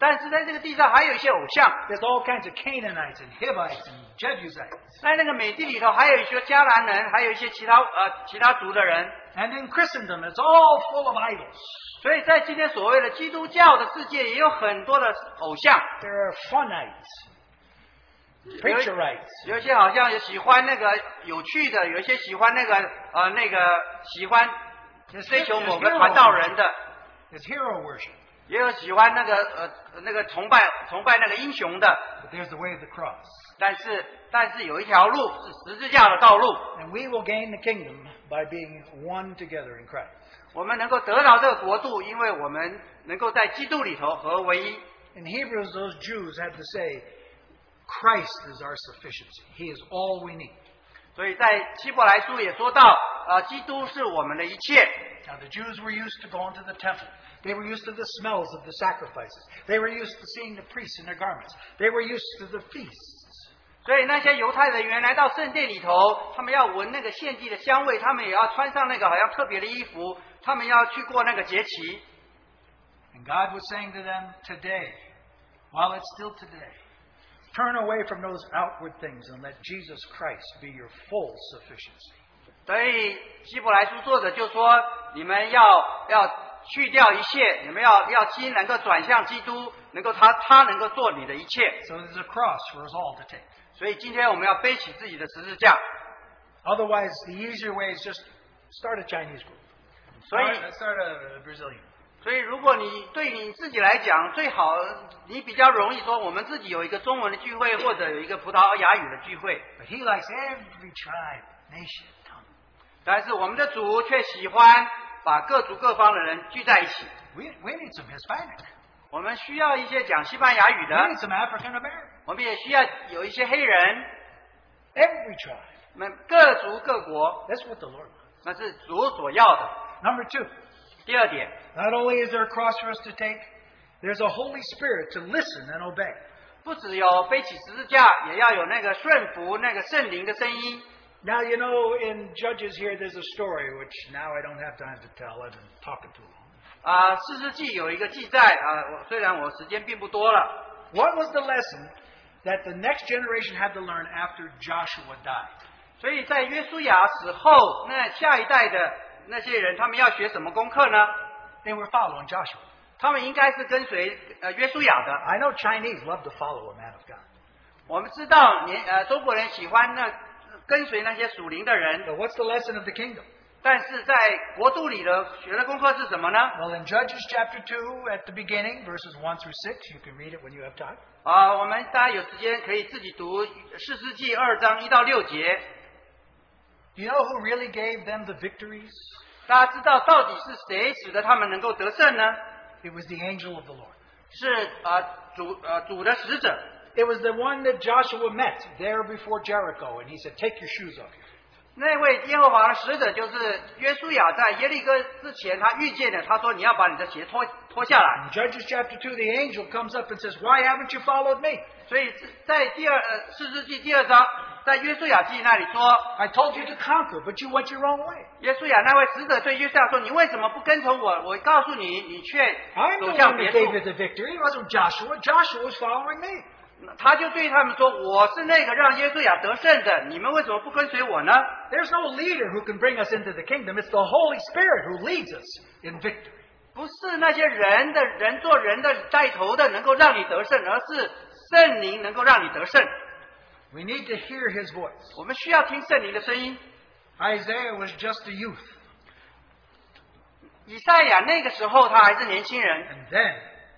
但是在这个地上还有一些偶像，There's all kinds of Canaanites and Hivites and Jebusites. 在那个美地里头还有一些迦南人，还有一些其他呃其他族的人。And in Christendom, it's all full of idols. 所以在今天所谓的基督教的世界，也有很多的偶像，There are Funites, Preacherites, 有一些好像有喜欢那个有趣的，有一些喜欢那个呃那个喜欢追求某个传道人的，There's hero worship. 也有喜欢那个呃那个崇拜崇拜那个英雄的， But there's the way of the cross. 但是但是有一条路是十字架的道路， And we will gain the kingdom by being one together in Christ. 我们能够得到这个国度，因为我们能够在基督里头合为一。 In Hebrews, those Jews had to say, Christ is our sufficiency. He is all we need. 所以在希伯来书也说到，啊，基督是我们的一切。 Now, the Jews were used to going to the temple. They were used to the smells of the sacrifices. They were used to seeing the priests in their garments. They were used to the feasts. 所以那些犹太人原来到圣殿里头，他们要闻那个献祭的香味，他们也要穿上那个好像特别的衣服，他们要去过那个节期。 And God was saying to them, Today, while it's still today, turn away from those outward things and let Jesus Christ be your full sufficiency. 所以希伯来书作者就说，你们要要去掉一切，你们要要心能够转向基督，能够他他能够做你的一切。 So there's a cross for us all to take. 所以今天我们要背起自己的十字架。 Otherwise, the easier way is just start a Chinese group. 所以 Start, start a, a Brazilian. 所以，如果你对你自己来讲，最好你比较容易说，我们自己有一个中文的聚会，或者有一个葡萄牙语的聚会。But he likes every tribe, nation, tongue. 但是我们的主却喜欢把各族各方的人聚在一起。We, we need some Hispanic. 我们需要一些讲西班牙语的 We，need some African American. 我们也需要有一些黑人。Every tribe. 我们各族各国，That's what the Lord 那是主所要的。Number two, 第二点，Not only is there a cross for us to take, there's a Holy Spirit to listen and obey. 不只有背起十字架，也要有那个顺服那个圣灵的声音。Now you know in Judges here there's a story which now I don't have time to tell. I've been talking too long. 啊，士师记有一个记载啊，我虽然我时间并不多了。What was the lesson that the next generation had to learn after Joshua died? 所以在约书亚死后，那下一代的那些人，他们要学什么功课呢？They were following Joshua. 他们应该是跟随呃约书亚的。I know Chinese love to follow a man of God. 我们知道年呃中国人喜欢那跟随那些属灵的人，But what's the lesson of the kingdom? 但是在国度里的学的功课是什么呢？Well, in Judges chapter two, at the beginning, verses one through six, you can read it when you have time. 啊，我们大家有时间可以自己读四世纪二章一到六节。Do you know who really gave them the victories? 大家知道到底是谁使得他们能够得胜呢？ It was the angel of the Lord. 是啊主呃主的使者， It was the one that Joshua met there before Jericho, and he said, Take your shoes off. 那位耶和华的使者就是约书亚，在耶利哥之前，他遇见了，他说：“你要把你的鞋脱脱下来。 In Judges chapter 2, the angel comes up and says, Why haven't you followed me? ” 所以在第二呃四世纪第二章，在约书亚记那里说，I told you to conquer, but you went your own way. 约书亚那位使者对约书亚说：“你为什么不跟从我？我告诉你，你却 I'm the 走 one 向 that 别 gave you 处。the victory. It wasn't Joshua. Joshua was following me. ”他就对他们说：“我是那个让耶稣亚得胜的，你们为什么不跟随我呢？There's no leader who can bring us into the kingdom. It's the Holy Spirit who leads us in victory. 不是那些人的人做人的带头的能够让你得胜，而是圣灵能够让你得胜。 We need to hear his voice. 我们需要听圣灵的声音。 Isaiah was just a youth, 以赛亚那个时候他还是年轻人， and then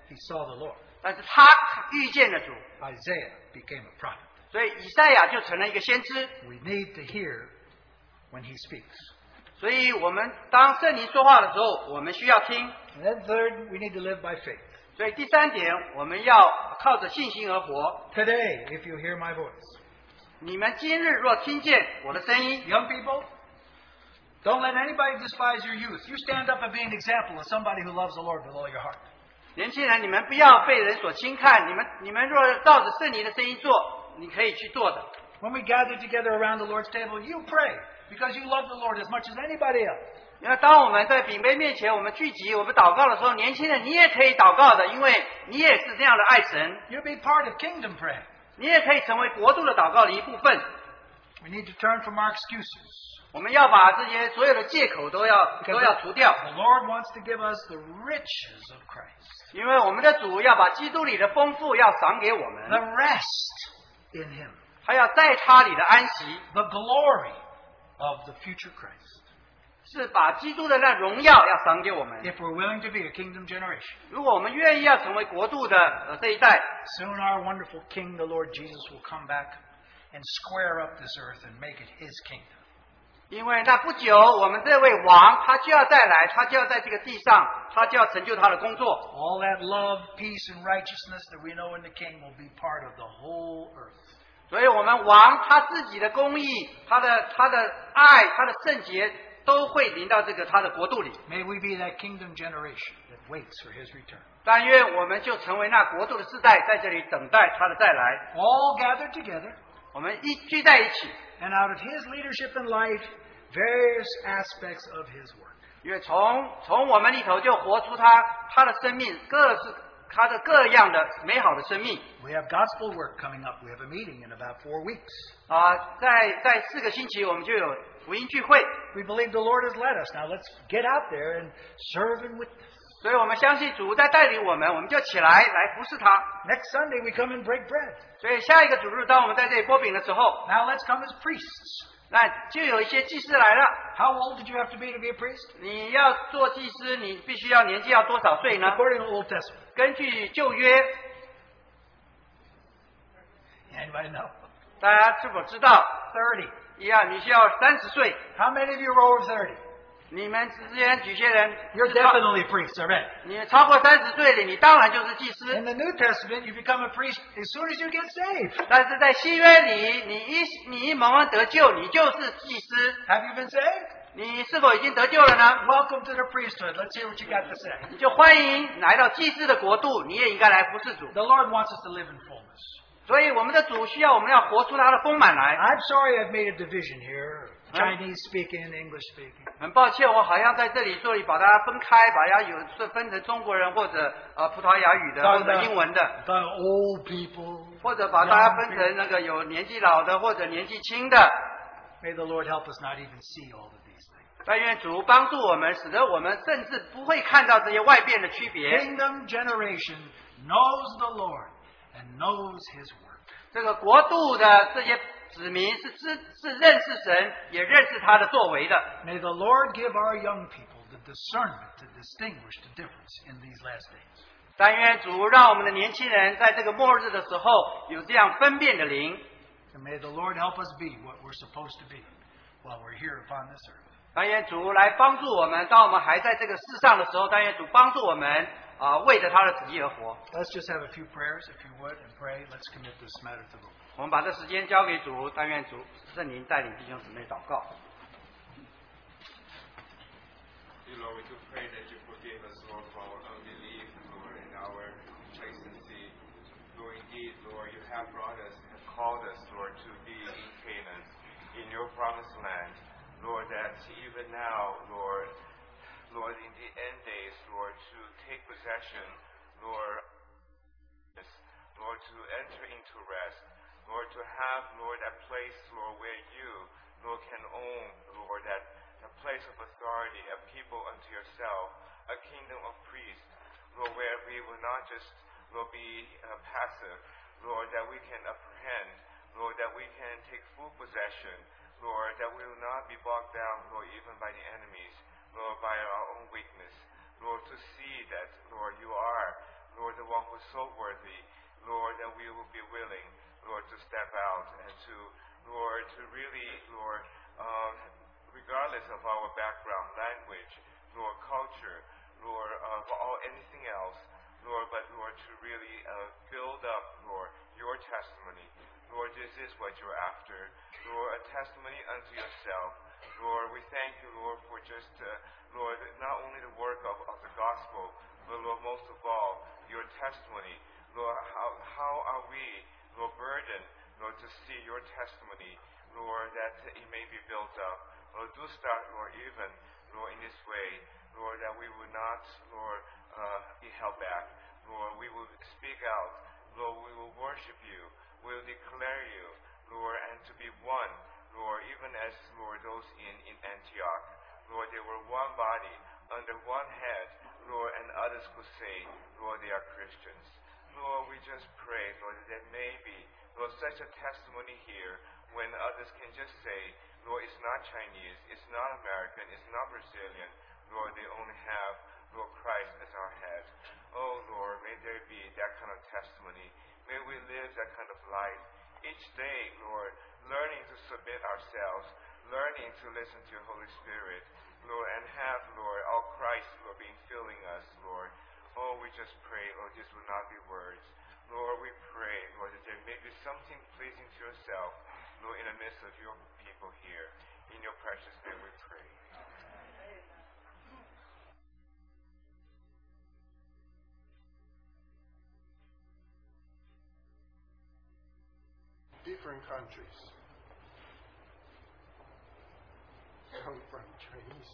he saw the Lord. 但是他遇见了主， Isaiah became a prophet. 所以以赛亚就成了一个先知。 We need to hear when he speaks. 所以我们当圣灵说话的时候，我们需要听。 And then third, we need to live by faith. 所以第三点，我们要靠着信心而活。 Today, if you hear my voice, 你们今日若听见我的声音， young people, don't let anybody despise your youth. You stand up and be an example of somebody who loves the Lord with all your heart. 年轻人，你们不要被人所轻看。你们你们若照着圣灵的声音做，你可以去做的。 When we gather together around the Lord's table, you pray because you love the Lord as much as anybody else. 因为当我们在饼杯面前，我们聚集，我们祷告的时候，年轻人你也可以祷告的，因为你也是这样的爱神，You'll be part of kingdom prayer. 你也可以成为国度的祷告的一部分。We need to turn from our excuses. 我们要把这些所有的借口都要都要除掉，the Lord wants to give us the riches of Christ, 因为我们的主要把基督里的丰富要赏给我们 the，rest in Him, 还要在他里的安息，the glory of the future Christ. 是把基督的那荣耀要赏给我们。 If we're willing to be a kingdom generation, 如果我们愿意要成为国度的呃这一代， soon our wonderful King, the Lord Jesus, will come back and square up this earth and make it his kingdom. 因为那不久我们这位王他就要再来，他就要在这个地上，他就要成就他的工作。 All that love, peace, and righteousness that we know in the King will be part of the whole earth. 所以，我们王他自己的公义、他的他的爱、他的圣洁， 都会临到这个他的国度里。 May we be that kingdom generation that waits for his return. 但愿我们就成为那国度的世代，在这里等待他的再来。 All gathered together, 我们一聚在一起， and out of his leadership in life, various aspects of his work. 因为从从我们里头就活出他他的生命，各是他的各样的美好的生命 We have gospel work coming up. We have a meeting in about four weeks. 啊！在在四个星期，我们就有 福音聚会， We believe the Lord has led us. Now let's get out there and serve and witness. 所以我们相信主在带领我们，我们就起来来服侍他。 Next Sunday we come and break bread. 所以下一个主日，当我们在这里剥饼的时候， Now let's come as priests. 那就有一些祭司来了。 How old did you have to be to be a priest? 你要做祭司，你必须要年纪要多少岁呢？ According to the Old Testament. 根据旧约， Anybody know? [laughs] 大家是否知道？ 30. 一样，你需要三十岁。 How many of you are over 30? 你们之间有些人， You're definitely priests already. 你超过三十岁了，你当然就是祭司 In。the New Testament, you become a priest as soon as you get saved. 但是在新约里，你一你一蒙恩得救，你就是祭司。 Have you been saved? 你是否已经得救了呢？ Welcome to the priesthood. Let's hear what you got to say. 你就欢迎来到祭司的国度，你也应该来服侍主。 The Lord wants us to live in fullness. 所以我们的主需要我们要活出他的丰满来。I'm sorry I've made a division here Chinese speaking, English speaking. 很抱歉，我好像在这里这里把它分开，把它有是分成中国人或者呃葡萄牙语的或者英文的，The old people. 或者把大家分成那个有年纪老的或者年纪轻的。May the Lord help us not even see all of these things. 但愿主帮助我们，使得我们甚至不会看到这些外边的区别。Kingdom generation knows the Lord and knows His work. 这个国度的这些子民是知是认识神，也认识他的作为的。 May the Lord give our young people the discernment to distinguish the difference in these last days. 但愿主让我们的年轻人在这个末日的时候有这样分辨的灵。 And may the Lord help us be what we're supposed to be while we're here upon this earth. 但愿主来帮助我们，当我们还在这个世上的时候，但愿主帮助我们 啊，为着他的旨意而活。 Let's just have a few prayers, if you would, and pray. Let's commit this matter to the Lord. 我们把这时间交给主，但愿主圣灵带领弟兄姊妹祷告。 Dear Lord, we do pray that you forgive us, Lord, for our unbelief, Lord, and our complacency. Lord, indeed, Lord, you have brought us, have called us, Lord, to be in Canaan, in your promised land. Lord, that even now, Lord, Lord, in the end days, Lord, to take possession, Lord, Lord, to enter into rest. Lord, to have, Lord, that place, Lord, where you, Lord, can own, Lord, that, that place of authority, a people unto yourself, a kingdom of priests, Lord, where we will not just, Lord, be uh, passive, Lord, that we can apprehend, Lord, that we can take full possession, Lord, that we will not be bogged down, Lord, even by the enemies, Lord, by our own weakness, Lord, to see that, Lord, you are, Lord, the one who is so worthy, Lord, that we will be willing, Lord, to step out and to, Lord, to really, Lord, um, regardless of our background, language, Lord, culture, Lord, of all anything else, Lord, but Lord, to really uh, build up, Lord, your testimony. Lord, this is what you're after. Lord, a testimony unto yourself. Lord, we thank you, Lord, for just, uh, Lord, not only the work of, of the gospel, but Lord, most of all, your testimony. Lord, how, how are we, Lord, burdened, Lord, to see your testimony, Lord, that it may be built up. Lord, do start, Lord, even, Lord, in this way, Lord, that we would not, Lord, uh, be held back. Lord, we will speak out. Lord, we will worship you. We will declare you, Lord, and to be one, Lord, even as, Lord, those in, in Antioch. Lord, they were one body, under one head, Lord, and others could say, Lord, they are Christians. Lord, we just pray, Lord, that there may be, Lord, such a testimony here when others can just say, Lord, it's not Chinese, it's not American, it's not Brazilian. Lord, they only have, Lord Christ as our head. Oh, Lord, may there be that kind of testimony. May we live that kind of life each day, Lord, learning to submit ourselves, learning to listen to your Holy Spirit, Lord, and have, Lord, all Christ, Lord, being filling us, Lord. Oh, we just pray, Lord, this will not be words. Lord, we pray, Lord, that there may be something pleasing to yourself, Lord, in the midst of your people here. In your precious name we pray. Different countries. Some from Chinese,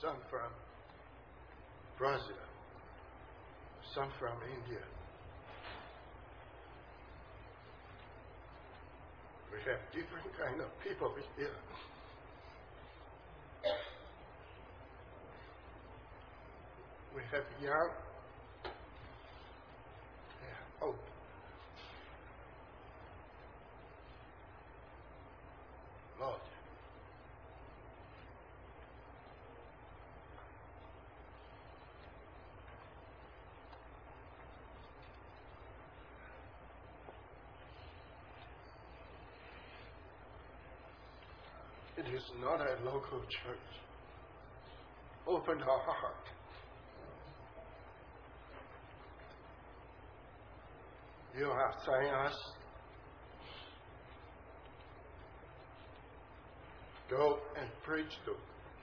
some from Brazil, some from India. We have different kind of people here. We have young, yeah, old. Lord. It is not a local church. Open our heart. You have signed us Go and preach the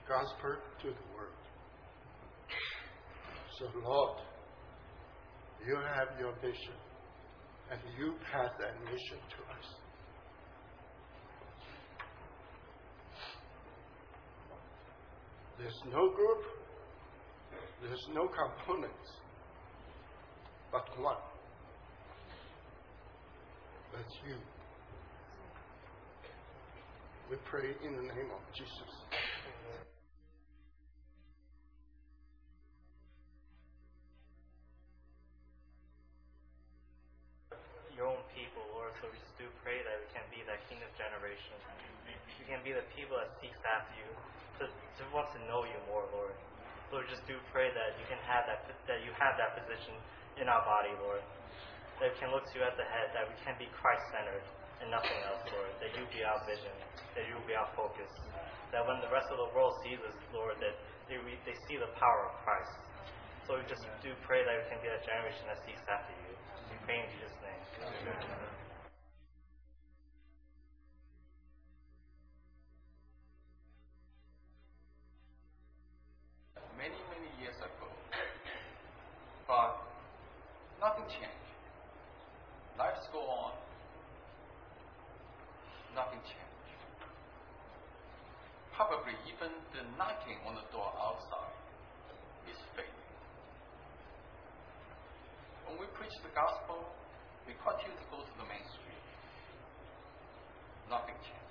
gospel to the world. So, Lord, you have your mission, and you pass that mission to us. There's no group, there's no components, but one. That's you. We pray in the name of Jesus. Your own people, Lord, so we just do pray that we can be that kingdom generation. We can be the people that seeks after you, to wants to know you more, Lord. Lord, just do pray that you can have that that you have that position in our body, Lord. That we can look to you at the head, that we can be Christ centered and nothing else, Lord. That you be our vision, that you be our focus. That when the rest of the world sees us, Lord, that they, re- they see the power of Christ. So we just do pray that we can be that generation that seeks after you. We pray in Jesus' name. many, knocking on the door outside is faith. When we preach the gospel, we continue to go to the mainstream. Nothing changed.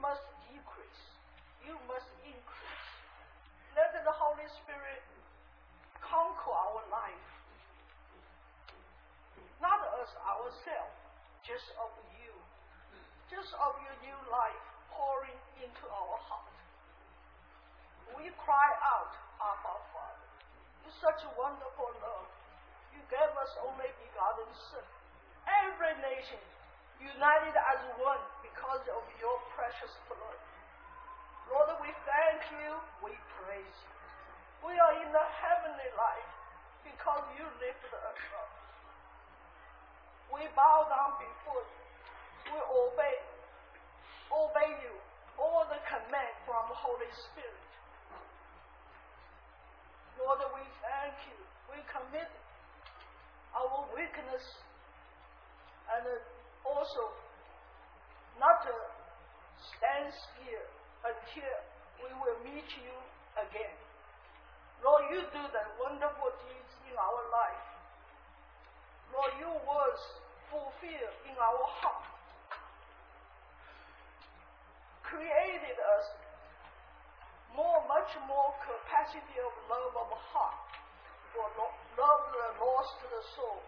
must decrease. You must increase. Let the Holy Spirit conquer our life. Not us ourselves, just of you. Just of your new life pouring into our heart. We cry out, Abba Father. You're such a wonderful love. You gave us only begotten Son. Every nation united as one because of your precious blood. Lord, we thank you, we praise you. We are in the heavenly life because you lifted us up. We bow down before you. We obey, obey you, all the command from Holy Spirit. Lord, we thank you. We commit our weakness and also not to stand still until we will meet you again. Lord, you do the wonderful deeds in our life. Lord, your words fulfill in our heart. Created us more, much more capacity of love of heart for lo- love the lost the soul,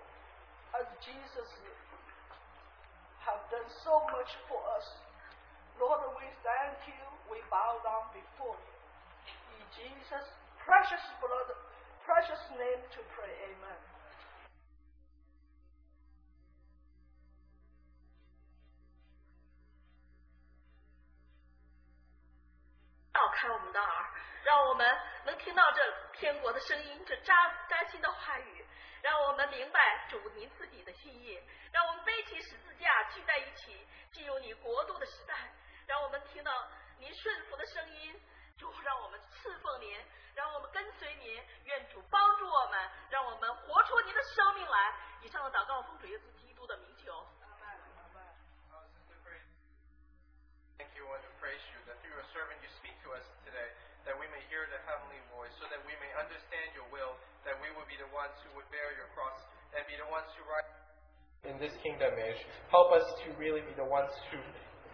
as Jesus have done so much for us. Lord, we thank you. We bow down before you. In Jesus' precious blood, precious name to pray. Amen. 照开我们的耳，让我们能听到这天国的声音，这扎扎心的话语， 让我们明白主您自己的心意，让我们背起十字架聚在一起，进入你国度的时代，让我们听到您顺服的声音。主，让我们侍奉您，让我们跟随您，愿主帮助我们，让我们活出您的生命来。以上的祷告奉主耶稣基督的名求。Thank you and praise you that through your servant you speak to us today, that we may hear the heavenly voice, so that we may understand your will, that we would be the ones who would bear your cross and be the ones who rise in this kingdom age. Help us to really be the ones who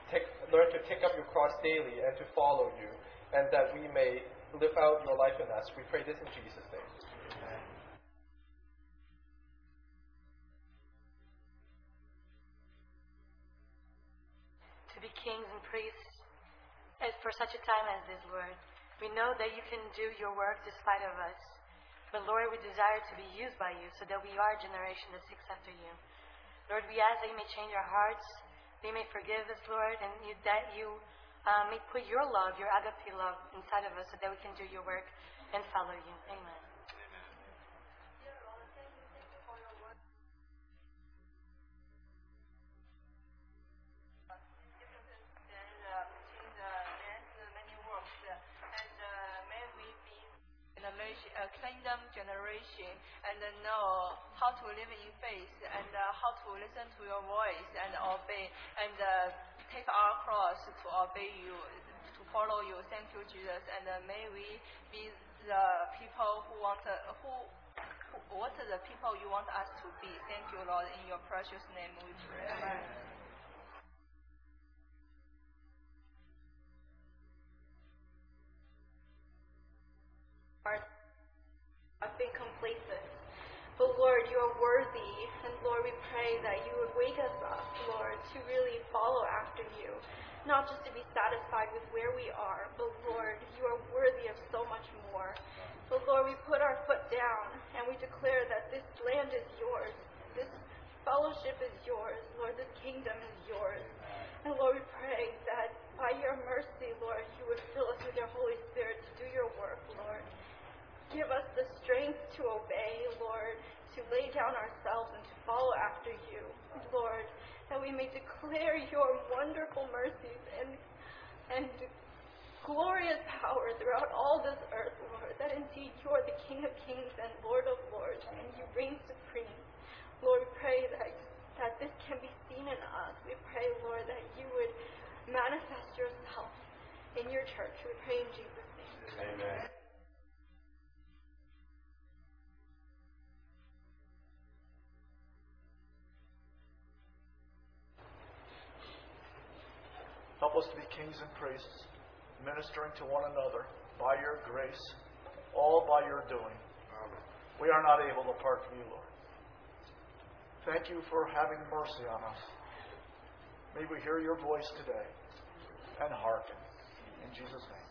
take, learn to take up your cross daily and to follow you, and that we may live out your life in us. We pray this in Jesus' name. to be kings and priests as for such a time as this, Lord. We know that you can do your work despite of us. But Lord, we desire to be used by you so that we are a generation that seeks after you. Lord, we ask that you may change our hearts, that you may forgive us, Lord, and you, that you uh, may put your love, your agape love inside of us so that we can do your work and follow you. Amen. Know how to live in faith, and uh, how to listen to your voice and obey, and uh, take our cross to obey you, to follow you. Thank you, Jesus, and uh, may we be the people who want uh, who. who- What are the people you want us to be? Thank you, Lord. In your precious name we pray. Amen. You are worthy, and Lord, we pray that you would wake us up, Lord, to really follow after you, not just to be satisfied with where we are, but Lord, you are worthy of so much more. But Lord, we put our foot down and we declare that this land is yours, this fellowship is yours, Lord, this kingdom is yours. And Lord, we pray that by your mercy, Lord, you would fill us with your Holy Spirit to do your work, Lord. Give us the strength to obey, Lord, to lay down ourselves and to follow after you, Lord, that we may declare your wonderful mercies and and glorious power throughout all this earth, Lord, that indeed you are the King of kings and Lord of lords, and you reign supreme. Lord, we pray that, that this can be seen in us. We pray, Lord, that you would manifest yourself in your church. We pray in Jesus' name. Amen. Help us to be kings and priests, ministering to one another by your grace, all by your doing. We are not able apart from you, Lord. Thank you for having mercy on us. May we hear your voice today and hearken. In Jesus' name.